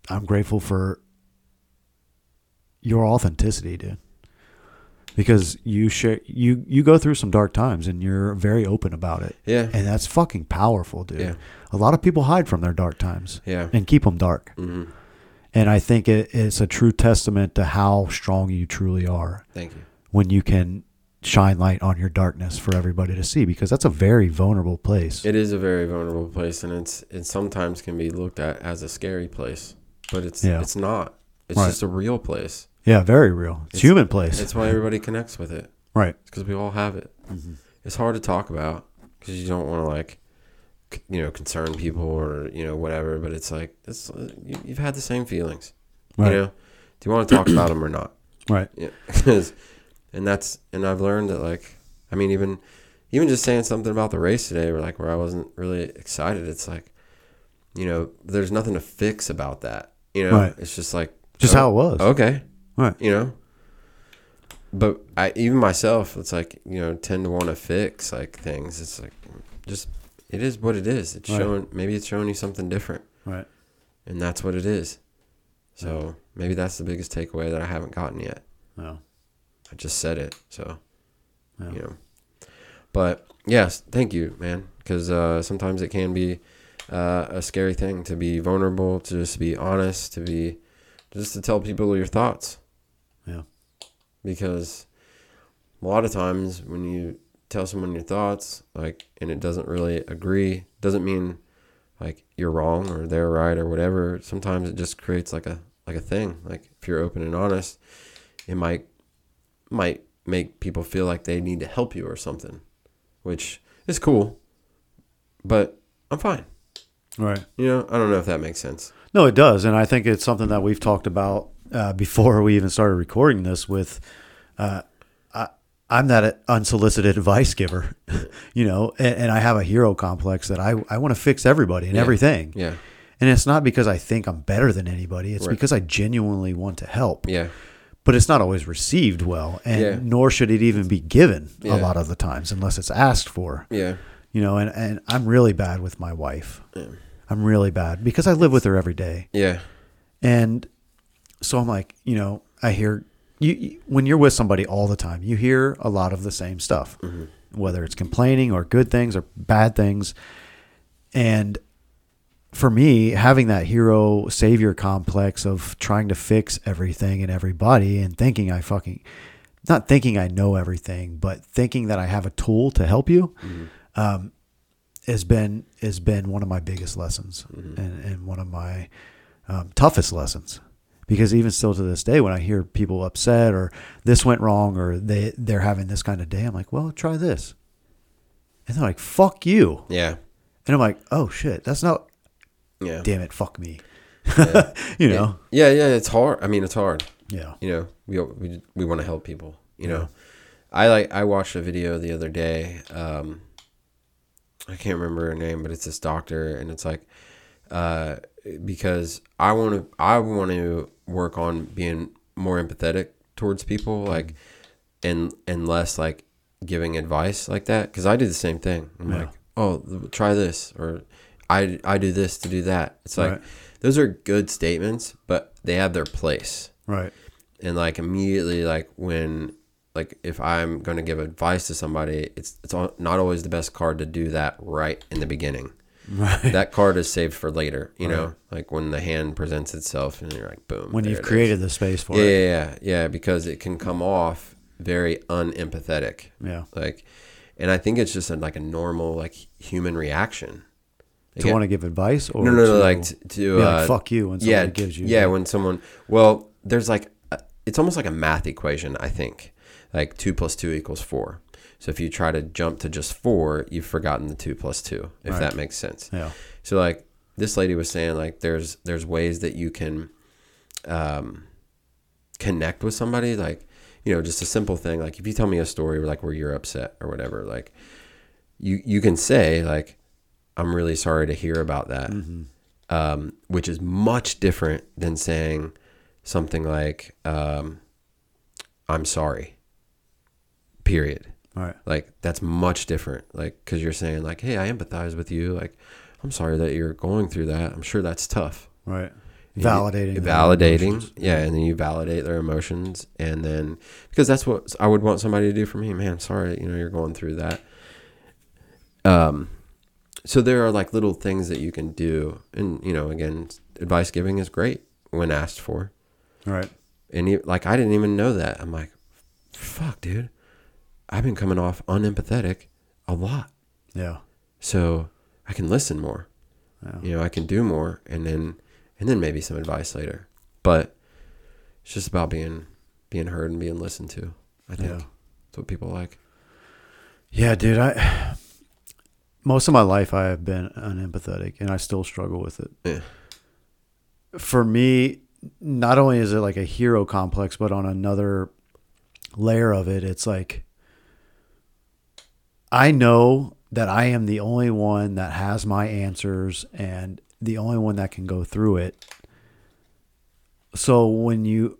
I'm grateful for your authenticity, dude. Because you share you you go through some dark times and you're very open about it. Yeah. And that's fucking powerful, dude. Yeah. A lot of people hide from their dark times Yeah. and keep them dark. hmm And I think it, it's a true testament to how strong you truly are Thank you. when you can shine light on your darkness for everybody to see because that's a very vulnerable place. It is a very vulnerable place, and it's it sometimes can be looked at as a scary place, but it's Yeah. it's not. It's Right. just a real place. yeah, very real. It's, It's- human place. It's why everybody connects with it right. because we all have it. Mm-hmm. It's hard to talk about because you don't want to like, you know, concern people or you know whatever. But it's like it's uh, you, you've had the same feelings. Right. You know, do you want to talk about them or not? Right. Yeah, and that's and I've learned that like I mean even even just saying something about the race today or like where I wasn't really excited. It's like you know there's nothing to fix about that. You know, Right. it's just like Just oh, how it was. Okay, Right. you know. But I even myself, it's like you know tend to want to fix like things. It's like just it is what it is. It's Right. showing maybe it's showing you something different, Right. and that's what it is. So maybe that's the biggest takeaway that I haven't gotten yet. No. I just said it. So Yeah. You know. But yes, thank you, man. Because uh, sometimes it can be uh, a scary thing to be vulnerable, to just be honest, to be just to tell people your thoughts. Yeah. Because a lot of times when you tell someone your thoughts, like, and it doesn't really agree, doesn't mean like you're wrong or they're right or whatever. Sometimes it just creates like a like a thing. Like if you're open and honest, it might might make people feel like they need to help you or something, which is cool. But I'm fine. Right. You know, I don't know if that makes sense. No, it does, and I think it's something that we've talked about uh, before we even started recording this. With, uh, I, I'm that unsolicited advice giver, you know, and, and I have a hero complex that I I want to fix everybody and Yeah. everything. Yeah. And it's not because I think I'm better than anybody. It's Right. because I genuinely want to help. Yeah. But it's not always received well, and Yeah. nor should it even be given Yeah. a lot of the times unless it's asked for. Yeah. You know, and, and I'm really bad with my wife. Yeah. I'm really bad because I live with her every day. Yeah. And so I'm like, you know, I hear you, when you're with somebody all the time, you hear a lot of the same stuff, whether it's complaining or good things or bad things. And for me, having that hero savior complex of trying to fix everything and everybody and thinking I fucking not thinking I know everything, but thinking that I have a tool to help you, um, has been has been one of my biggest lessons and, and one of my um, toughest lessons. Because even still to this day, when I hear people upset or this went wrong or they they're having this kind of day, I'm like, well, try this, and they're like, fuck you, Yeah. and I'm like, oh shit, that's not. Yeah. Damn it, fuck me. Yeah. you know. Yeah. Yeah. It's hard. I mean, it's hard. Yeah. you know we we, we want to help people you know i like i watched a video the other day um i can't remember her name but it's this doctor and it's like uh because i want to i want to work on being more empathetic towards people like and and less like giving advice like that because i do the same thing i'm Yeah. like oh try this or i i do this to do that it's like Right. those are good statements but they have their place Right. and like immediately like when like if i'm going to give advice to somebody it's it's not always the best card to do that right in the beginning Right. that card is saved for later you know like when the hand presents itself and you're like boom when you've it is. created the space for yeah, it. yeah yeah yeah because it can come off very unempathetic Yeah. like and i think it's just a, like a normal like human reaction To want to give advice or no, no, to like t- to uh, like, fuck you when somebody yeah, gives you. yeah, when someone well, there's like a- it's almost like a math equation. I think like two plus two equals four. So if you try to jump to just four, you've forgotten the two plus two. If Right. that makes sense. Yeah. So like this lady was saying, like there's there's ways that you can um, connect with somebody. Like you know, just a simple thing. Like if you tell me a story, like where you're upset or whatever, like you you can say like I'm really sorry to hear about that, um, which is much different than saying something like um, I'm sorry. Period Right. like that's much different like because you're saying like hey i empathize with you like i'm sorry that you're going through that i'm sure that's tough Right. You- Validating. validating yeah and then you validate their emotions and then because that's what i would want somebody to do for me man sorry you know you're going through that um so there are like little things that you can do and you know again advice giving is great when asked for Right. and he, like I didn't even know that. I'm like, fuck, dude. I've been coming off unempathetic a lot, Yeah. so I can listen more. Yeah. You know, I can do more, and then and then maybe some advice later. But it's just about being being heard and being listened to. I think Yeah. that's what people like. Yeah, dude. I most of my life I have been unempathetic, and I still struggle with it. Yeah. For me, not only is it like a hero complex, but on another layer of it, it's like I know that I am the only one that has my answers and the only one that can go through it. So when you,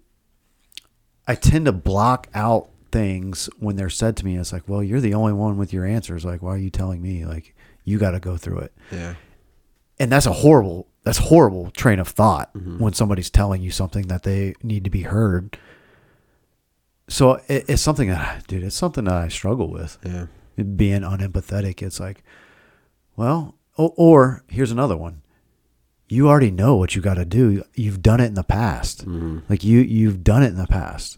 I tend to block out things when they're said to me. It's like, well, you're the only one with your answers. Like, why are you telling me? Like, you got to go through it. Yeah. And that's a horrible, that's horrible train of thought mm-hmm. when somebody's telling you something that they need to be heard. so it, it's something that, dude, it's something that I struggle with. Yeah. Being unempathetic, it's like, well, or, or here's another one. You already know what you got to do. You've done it in the past. Mm-hmm. Like you, you've done it in the past.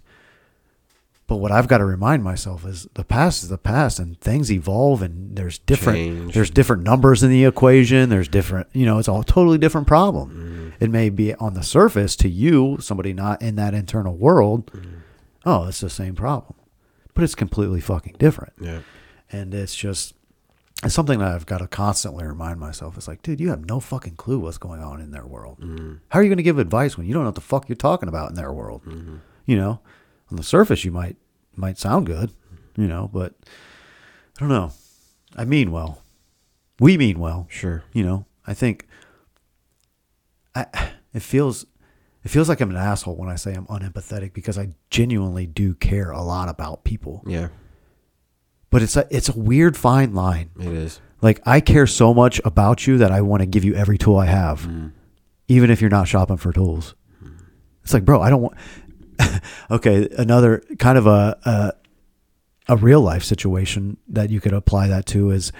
But what I've got to remind myself is the past is the past, and things evolve, and there's different Change. there's different numbers in the equation. There's different, you know, it's a totally different problem. Mm-hmm. It may be on the surface to you, somebody not in that internal world. Mm-hmm. Oh, it's the same problem, but it's completely fucking different. Yeah. And it's just it's something that I've got to constantly remind myself. It's like, dude, you have no fucking clue what's going on in their world. Mm-hmm. How are you going to give advice when you don't know what the fuck you're talking about in their world? Mm-hmm. You know, on the surface, you might might sound good, you know, but I don't know. I mean well. We mean well. Sure. You know, I think I it feels it feels like I'm an asshole when I say I'm unempathetic because I genuinely do care a lot about people. Yeah. But it's a it's a weird fine line. It is. Like I care so much about you that I want to give you every tool I have, mm. even if you're not shopping for tools. It's like, bro, I don't want. okay, another kind of a, a a real life situation that you could apply that to is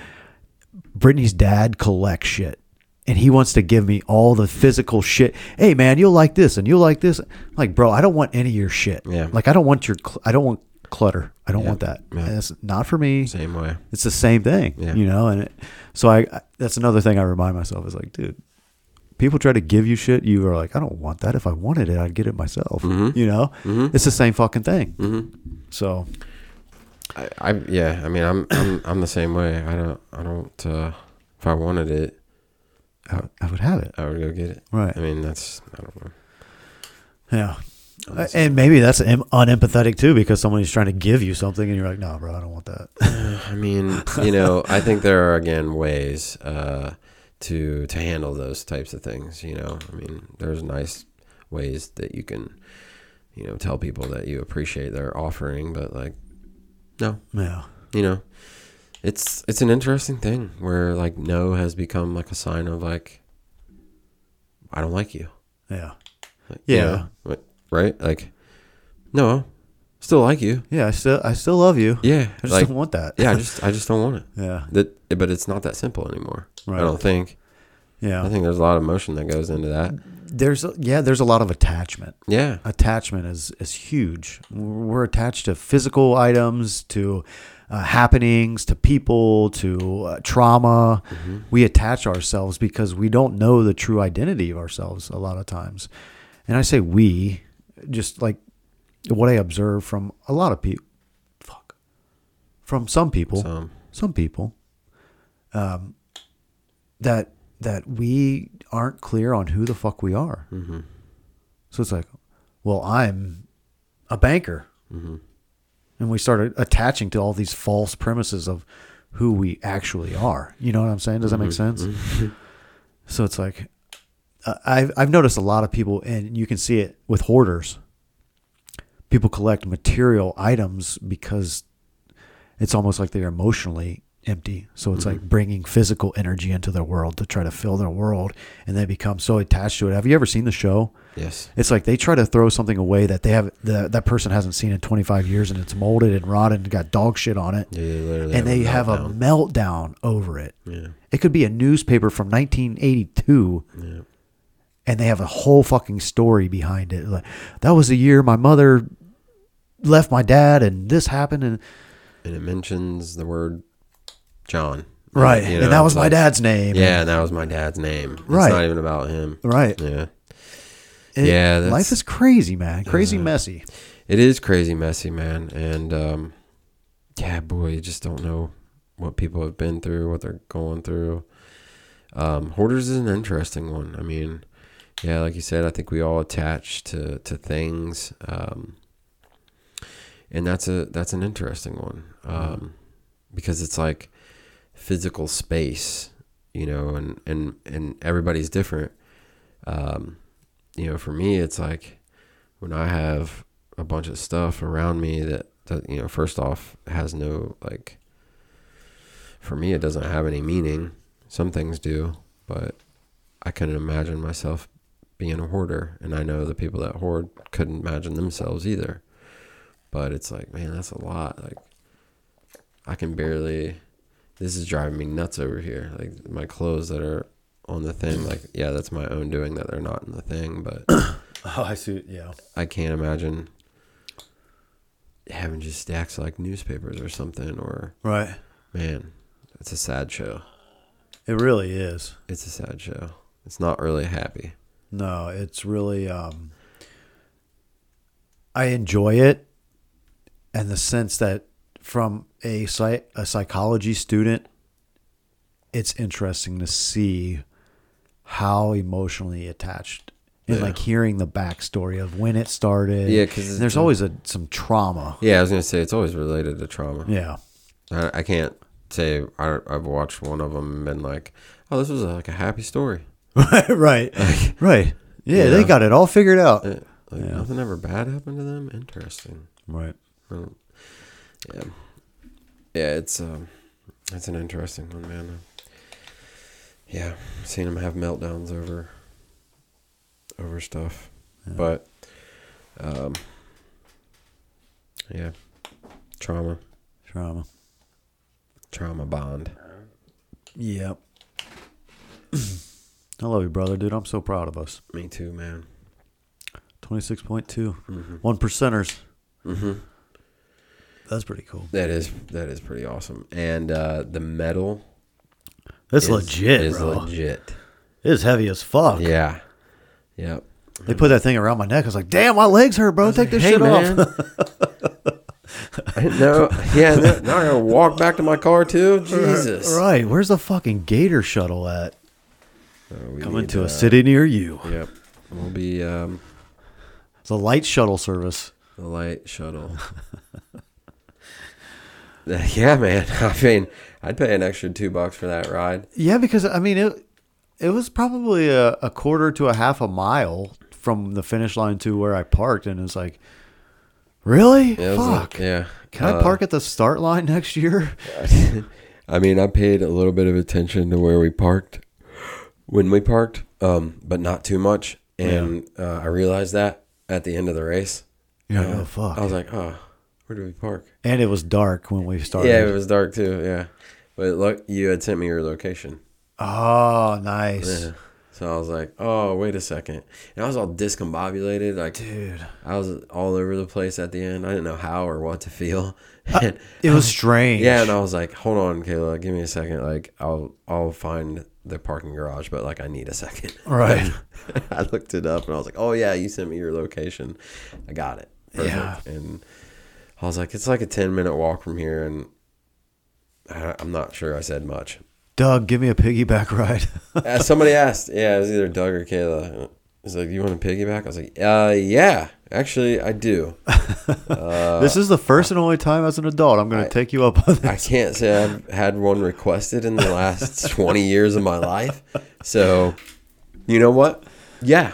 Brittany's dad collects shit. And he wants to give me all the physical shit. Hey man, you'll like this and you'll like this. I'm like, bro, I don't want any of your shit. Yeah. Like I don't want your I don't want clutter. I don't Yeah. want that. Yeah. That's not for me Same way. it's the same thing, Yeah. you know. And it, so I, I, that's another thing I remind myself is like, dude, people try to give you shit. You are like, I don't want that. If I wanted it, I'd get it myself. Mhm. You know, Mhm. it's the same fucking thing. hmm So I, I yeah. I mean, I'm I'm I'm the same way. I don't I don't. uh If I wanted it, I, I would have it. I would go get it. Right. I mean, that's I don't know. Yeah. And maybe that's em- unempathetic too, because somebody's trying to give you something, and you're like, "No, bro, I don't want that." I mean, you know, I think there are again ways uh, to to handle those types of things. You know, I mean, there's nice ways that you can, you know, tell people that you appreciate their offering, but like, no, yeah, you know, it's it's an interesting thing where like no has become like a sign of like, I don't like you. yeah, Like, you Yeah. know, like, right? Like, no, still like you. yeah. I still, I still love you. Yeah, I just like, don't want that. yeah, I just I just don't want it. yeah, That, but it's not that simple anymore. Right. I don't think. yeah. I think there's a lot of emotion that goes into that. There's, yeah, there's a lot of attachment. Yeah, attachment is is huge. We're attached to physical items, to uh, happenings, to people, to uh, trauma. We attach ourselves because we don't know the true identity of ourselves a lot of times. And I say we, just like what I observe from a lot of people. Fuck. From some people so some people um, that that we aren't clear on who the fuck we are. Mm-hmm. So it's like, well, I'm a banker, Mm-hmm. and we started attaching to all these false premises of who we actually are. You know what I'm saying? Does that make Mm-hmm. sense? So it's like uh, I've I've noticed a lot of people, and you can see it with hoarders. People collect material items because it's almost like they're emotionally empty. So it's like bringing physical energy into their world to try to fill their world, and they become so attached to it. Have you ever seen the show? yes, It's like they try to throw something away that they have that that person hasn't seen in 25 years, and it's molded and rotted and got dog shit on it, yeah, and they have a meltdown. meltdown over it. yeah, It could be a newspaper from 1982 yeah, and they have a whole fucking story behind it. Like that was the year my mother left my dad and this happened and and it mentions the word John. right. You know, and that was it's my dad's name. Yeah, and that was my dad's name. It's Right. not even about him. Right. Yeah, It- Yeah, life is crazy, man. Crazy messy. it is crazy messy, man, and um, yeah, boy, you just don't know what people have been through, what they're going through. Um, hoarders is an interesting one. I mean, yeah, like you said, I think we all attach to to things, um, and that's a that's an interesting one um, because it's like physical space, you know, and and and everybody's different. Um, you know, for me, it's like when I have a bunch of stuff around me that that you know, first off, has no like. For me, it doesn't have any meaning. Some things do, but I couldn't imagine myself being a hoarder, and I know the people that hoard couldn't imagine themselves either. but it's like, man, that's a lot. Like, I can barely. This is driving me nuts over here. Like my clothes that are on the thing. Like, yeah, that's my own doing that they're not in the thing, but Oh, I see. Yeah. I can't imagine having just stacks of, like newspapers or something. Or Right. man, it's a sad show. It really is. It's a sad show. It's not really happy. No, it's really. Um, I enjoy it, and the sense that from a psych, a psychology student, it's interesting to see how emotionally attached and Yeah. like hearing the backstory of when it started. Yeah, 'cause And there's always a some trauma. Yeah, I was gonna say it's always related to trauma. Yeah, I, I can't say I, I've watched one of them and been like, oh, this was a, like a happy story. right, right, right. Yeah, You they got it all figured out. Uh, Like Yeah. nothing ever bad happened to them. Interesting. Right. Yeah, yeah. It's um, it's an interesting one, man. Yeah, seen them have meltdowns over over stuff, but um, yeah, trauma, Trauma. trauma bond. Yep. I love you, brother, dude. I'm so proud of us. Me too, man. 26.2. Mm-hmm. One percenters. Mm-hmm. That's pretty cool. That is that is pretty awesome. And uh, the metal That's is, legit, is bro. legit. It's heavy as fuck. Yeah. Yep. They put that thing around my neck. I was like, damn, my legs hurt, bro. Take this Hey, shit man. off. Know. Yeah. Now now I gotta walk back to my car too. Jesus. right. Where's the fucking gator shuttle at? Uh, we Coming need, to uh, a city near you. Yep. We'll be um, It's a light shuttle service. the light shuttle. yeah, man. I mean, I'd pay an extra two bucks for that ride. Yeah, because I mean it. It was probably a, a quarter to a half a mile from the finish line to where I parked, and it's like, really? It Fuck. like- yeah. Can I Uh, park at the start line next year? I mean, I paid a little bit of attention to where we parked when we parked, um, but not too much. And uh, I realized that at the end of the race. You're Uh, oh fuck. I was like, oh, where do we park? and it was dark when we started. Yeah, it was dark too. Yeah, but look, you had sent me your location. Oh, nice, Yeah. So I was like, oh, wait a second. And I was all discombobulated. Like, dude. I was all over the place at the end. I didn't know how or what to feel. And It was strange. Yeah, and I was like, "Hold on, Kayla, give me a second. Like, I'll I'll find the parking garage, but like, I need a second. Right. I looked it up, and I was like, "Oh yeah, you sent me your location. I got it. Yeah. And I was like, "It's like a ten minute walk from here," and I, I'm not sure I said much. Doug, give me a piggyback ride. Uh, somebody asked, yeah, it was either Doug or Kayla. He's like, "You want a piggyback?" I was like, "Uh, yeah, actually, I do." this is the first and only time as an adult I'm going to take you up on that. I can't say I've had one requested in the last 20 years of my life. So, you know what? Yeah,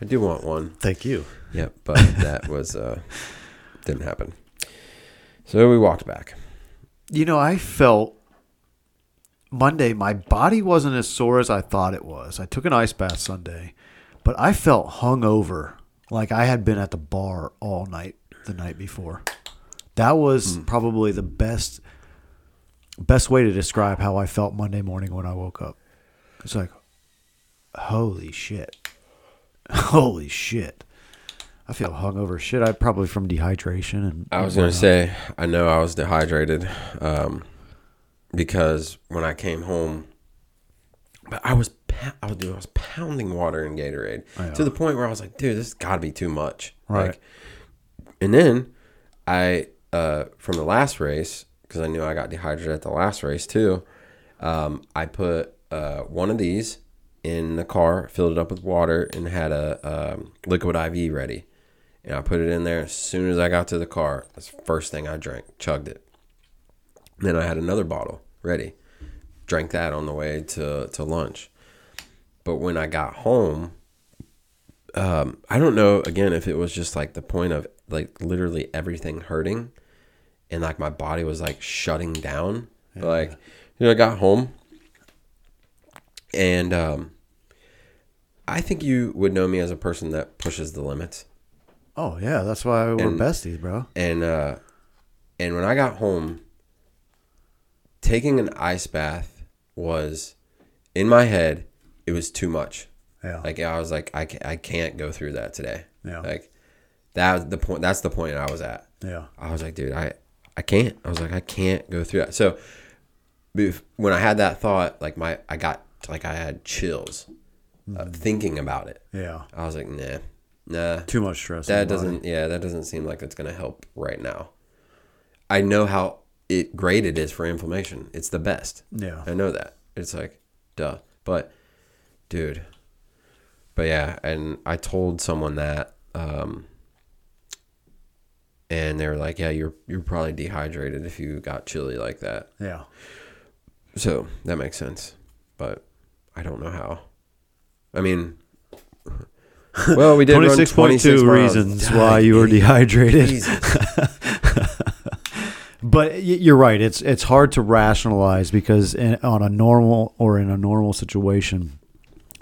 I do want one. Thank you. Yep, but that was uh didn't happen. So we walked back. You know, I felt Monday my body wasn't as sore as I thought it was. I took an ice bath Sunday, but I felt hungover, like I had been at the bar all night the night before. That was probably the best best way to describe how I felt Monday morning when I woke up. It's like, holy shit, holy shit. I feel hungover shit. I probably from dehydration and I was going to say I know I was dehydrated um because when I came home but I was I was, dude, I was pounding water in Gatorade to the point where I was like, dude, this has got to be too much. Right. Like, and then I uh from the last race because I knew I got dehydrated at the last race too. Um, I put uh, one of these in the car, filled it up with water, and had a um, liquid IV ready. And I put it in there as soon as I got to the car. That's the first thing I drank, chugged it. Then I had another bottle ready, drank that on the way to, to lunch. But when I got home, um, I don't know again if it was just like the point of like literally everything hurting and like my body was like shutting down. But like, you know, I got home and um, I think you would know me as a person that pushes the limits. Oh yeah, that's why we're And- besties, bro. And uh, and when I got home, taking an ice bath was in my head. It was too much. Yeah. Like I was like, I can't, I can't go through that today. Yeah. Like that was the point. That's the point I was at. yeah. I was like, dude, I, I can't. I was like, I can't go through that. So when I had that thought, like my, I got like I had chills uh, thinking about it. Yeah. I was like, nah, nah. Too much stress. That doesn't. Yeah, that doesn't seem like it's gonna help right now. I know how it great it is for inflammation. It's the best. Yeah. I know that. It's like, duh. But, dude. But yeah, and I told someone that, um, and they were like, "Yeah, you're you're probably dehydrated if you got chilly like that." Yeah. So that makes sense, but I don't know how. I mean, well, we did run 26.2 26 miles. reasons why you were dehydrated. But you're right. It's it's hard to rationalize because in, on a normal or in a normal situation,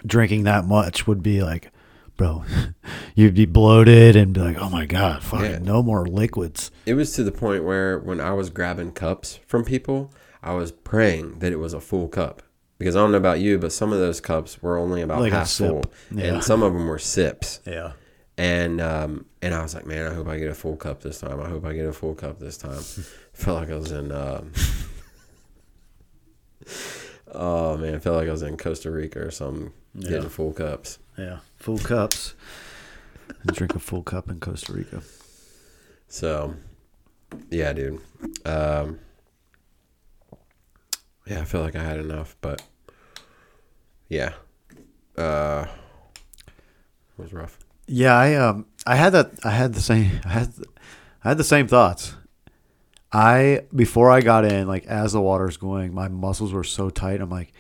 drinking that much would be like, bro, you'd be bloated and be like, oh my god, fucking Yeah. no more liquids. It was to the point where when I was grabbing cups from people, I was praying that it was a full cup. Because I don't know about you, but some of those cups were only about Like half full, Yeah. and some of them were sips. Yeah. And um, and I was like, man, I hope I get a full cup this time. I hope I get a full cup this time. felt like I was in. Um, oh man, I felt like I was in Costa Rica or something, getting Yeah. full cups. Yeah. Full cups. Drink a full cup in Costa Rica. So, yeah, dude. Um, yeah, I feel like I had enough, but yeah, uh, it was rough. Yeah, I um I had that I had the same I had I had the same thoughts. I before I got in, like as the water's going, my muscles were so tight. I'm like,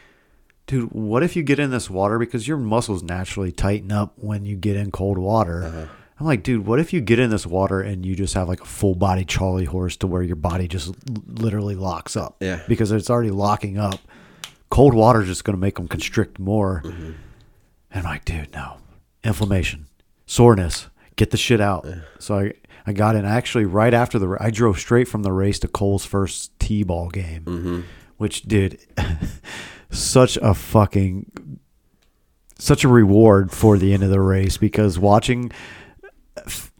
dude, what if you get in this water because your muscles naturally tighten up when you get in cold water. Uh-huh. I'm like, dude, what if you get in this water and you just have like a full body Charlie horse to where your body just literally locks up? Yeah. Because it's already locking up. Cold water is just going to make them constrict more. Mm-hmm. And I'm like, dude, no. Inflammation, soreness, get the shit out. So I, I got in. Actually right after the, I drove straight from the race to Cole's first T-ball game, mm-hmm. which, dude, such a fucking, such a reward for the end of the race because watching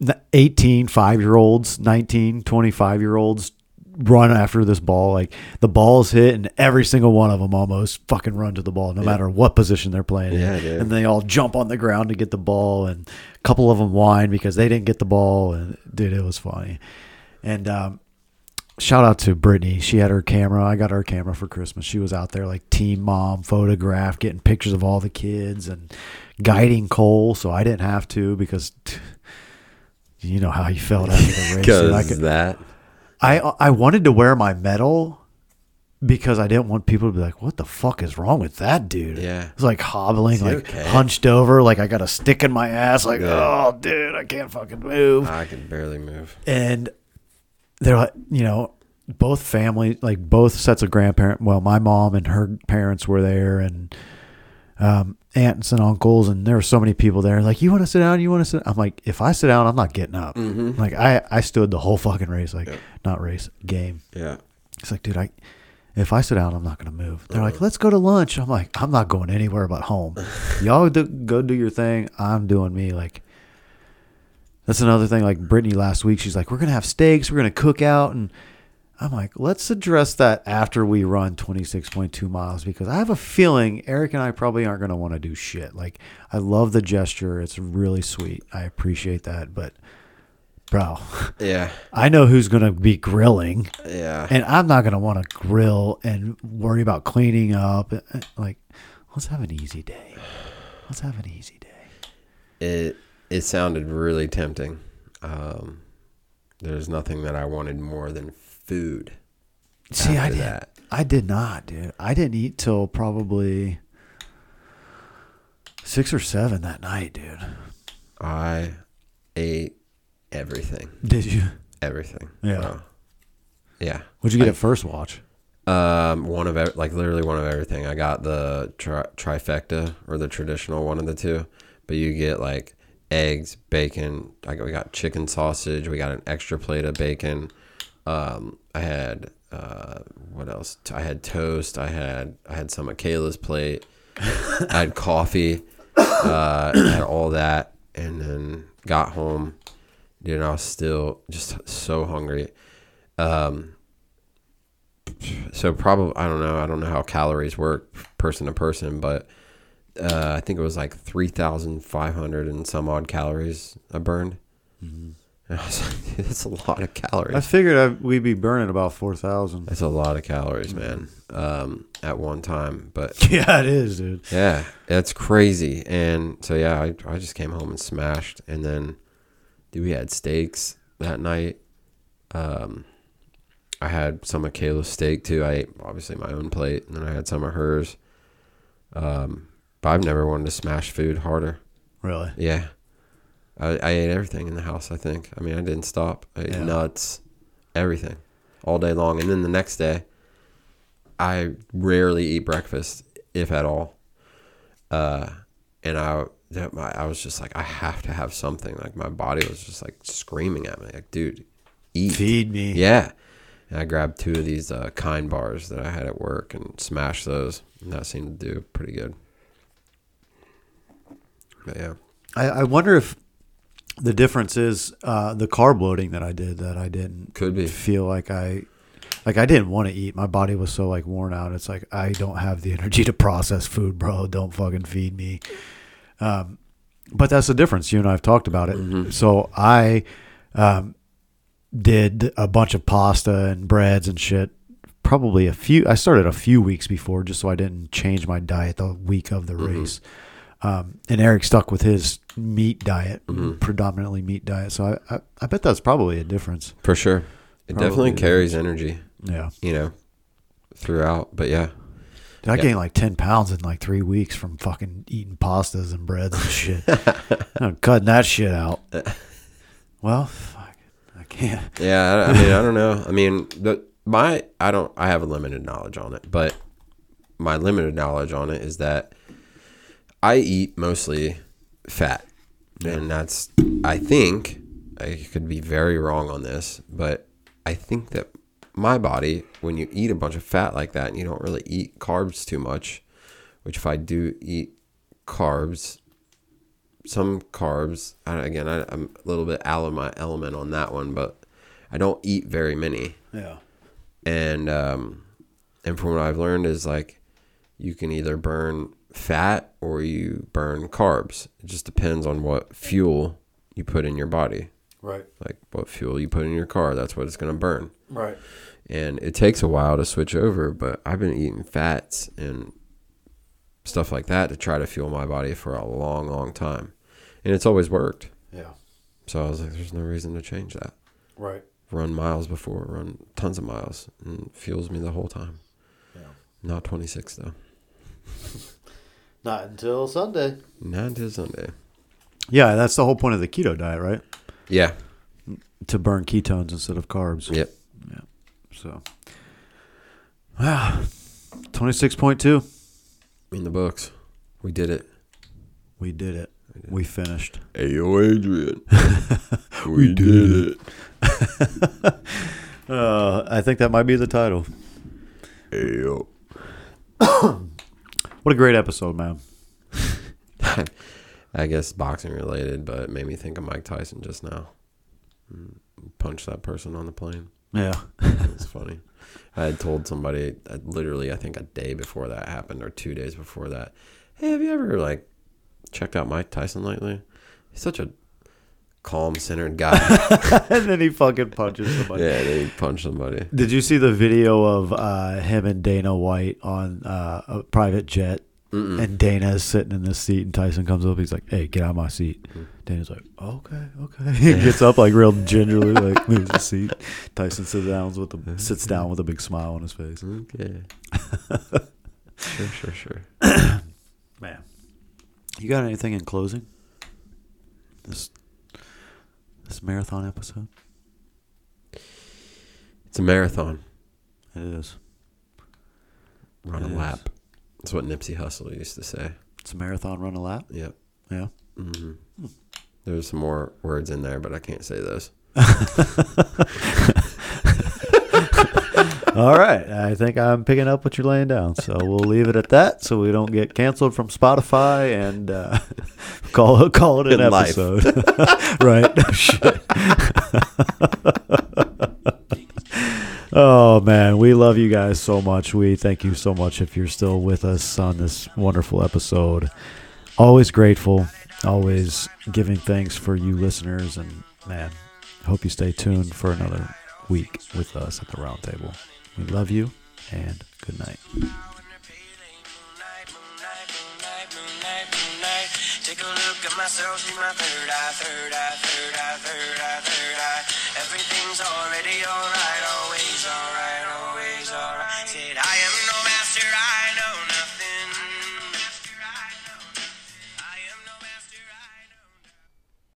uh, 18 5 year olds 19 25 year olds run after this ball like the ball's hit and every single one of them almost fucking run to the ball no matter what position they're playing in. Yeah, dude. and they all jump on the ground to get the ball and a couple of them whine because they didn't get the ball and dude it was funny and um shout out to Brittany. She had her camera. I got her camera for Christmas. She was out there like team mom, photograph, getting pictures of all the kids and guiding Cole. So I didn't have to because t- you know how he felt after the race. Because that, I I wanted to wear my medal because I didn't want people to be like, "What the fuck is wrong with that dude?" Yeah. it's like hobbling, like okay? hunched over, like I got a stick in my ass, like, Yeah. "Oh, dude, I can't fucking move." I can barely move. and they're like, you know, both family, like both sets of grandparents. Well, my mom and her parents were there, and um, aunts and uncles, and there were so many people there. Like, you want to sit down? You want to sit? I'm like, if I sit down, I'm not getting up. Mm-hmm. Like, I I stood the whole fucking race, like not race game. Yeah. It's like, dude, I if I sit down, I'm not gonna move. They're like, uh-huh. let's go to lunch. I'm like, I'm not going anywhere but home. Y'all do, go do your thing. I'm doing me. Like, that's another thing. Like Brittany last week, she's like, we're gonna have steaks. We're gonna cook out, and I'm like, let's address that after we run 26.2 miles because I have a feeling Eric and I probably aren't gonna want to do shit. Like, I love the gesture. It's really sweet. I appreciate that, but. Bro, Yeah. I know who's going to be grilling Yeah. and I'm not gonna want to grill and worry about cleaning up. Like, let's have an easy day. Let's have an easy day. it it sounded really tempting. Um, there's nothing that I wanted more than food. See, I did. that. I did not, dude. I didn't eat till probably six or seven that night, dude. I ate everything. Did you? Everything. Yeah. Uh, yeah. What'd you get at first watch? Um, one of ev- like literally one of everything. I got the tri- trifecta or the traditional one of the two, but you get like eggs, bacon. I we got chicken sausage. We got an extra plate of bacon. Um, I had uh, what else? I had toast. I had I had some of Kayla's plate. I had coffee. Uh, I had all that, and then got home. Dude, I was still just so hungry. Um, so probably I don't know. I don't know how calories work person to person, but uh, I think it was like three thousand five hundred and some odd calories I burned. And I was like, dude, that's a lot of calories. I figured I, we'd be burning about four thousand. That's a lot of calories, man. Um, at one time, but Yeah, it is, dude. yeah, that's crazy. And so yeah, I I just came home and smashed, and then, dude, we had steaks that night. Um, I had some of Kayla's steak too. I ate obviously my own plate, and then I had some of hers. Um, but I've never wanted to smash food harder. Really? Yeah. I, I ate everything in the house, I think. I mean, I didn't stop. I ate Yeah. nuts, everything, all day long. And then the next day, I rarely eat breakfast, if at all. Uh, and I, that- my- I was just like, I have to have something. Like, my body was just like screaming at me, like, dude, eat. Feed me. Yeah. And I grabbed two of these uh, kind bars that I had at work and smashed those. And that seemed to do pretty good. But yeah. I, I wonder if the difference is uh, the carb loading that I did that I didn't Could be. feel like I like I didn't want to eat. My body was so like worn out. It's like I don't have the energy to process food, bro. Don't fucking feed me. Um, but that's the difference. You and I have talked about it. So I um, did a bunch of pasta and breads and shit. Probably a few. I started a few weeks before, just so I didn't change my diet the week of the race. Um, and Eric stuck with his meat diet, predominantly meat diet. So I, I, I bet that's probably a difference. For sure. It Probably definitely carries energy, Yeah. you know, throughout. But yeah. Dude, I Yeah. gained like 10 pounds in like three weeks from fucking eating pastas and breads and shit. I'm cutting that shit out. Well, fuck. I can't. Yeah, I, I mean, I don't know. I mean, the my I don't I have a limited knowledge on it, but my limited knowledge on it is that I eat mostly fat. And that's I think I could be very wrong on this, but I think that my body when you eat a bunch of fat like that and you don't really eat carbs too much, which if I do eat carbs, some carbs. I, again, I, I'm a little bit out of my element on that one, but I don't eat very many. Yeah. And um, and from what I've learned is like you can either burn fat or you burn carbs. It just depends on what fuel you put in your body. Right. Like what fuel you put in your car, that's what it's gonna burn. Right. And it takes a while to switch over, but I've been eating fats and stuff like that to try to fuel my body for a long, long time. And it's always worked. Yeah. So I was like, there's no reason to change that. Right. Run miles before, run tons of miles, and fuels me the whole time. Yeah. Not 26 though. Not until Sunday. Not until Sunday. Yeah, that's the whole point of the keto diet, right? Yeah. To burn ketones instead of carbs. Yep. Yeah. So, wow, twenty six point two. In the books, we did it. We did it. We finished. Hey, yo, Adrian. we, did, it. Uh, I think that might be the title. Hey, yo. What a great episode, man. I guess boxing related, but it made me think of Mike Tyson just now. Mm, Punch that person on the plane. Yeah. It was funny. I had told somebody uh, literally, I think a day before that happened, or two days before that. Hey, have you ever like checked out Mike Tyson lately? He's such a calm, centered guy. and then he fucking punches somebody. yeah, they punch somebody. Did you see the video of uh, him and Dana White on uh, a private jet? And Dana is sitting in this seat, and Tyson comes up. He's like, "Hey, get out of my seat." Dana's like, "Okay, okay." he gets up like real gingerly, like moves the seat. Tyson sits down with a sits down with a big smile on his face. Okay. sure, sure, sure. Man, you got anything in closing? This this marathon episode. It's a marathon. It is. Run It a is. lap. That's what Nipsey Hussle used to say. It's a marathon. Run a lap. Yep. Yeah. hmm There's some more words in there, but I can't say those. All right. I think I'm picking up what you're laying down. So we'll leave it at that so we don't get canceled from Spotify and uh, call, call it an In episode. right. Oh, man. We love you guys so much. We thank you so much if you're still with us on this wonderful episode. Always grateful. Always giving thanks for you listeners. And, man, hope you stay tuned for another week with us at the round table. We love you and good night. Take a look at myself through my third eye, third eye, third eye, third eye, third eye. Everything's already alright.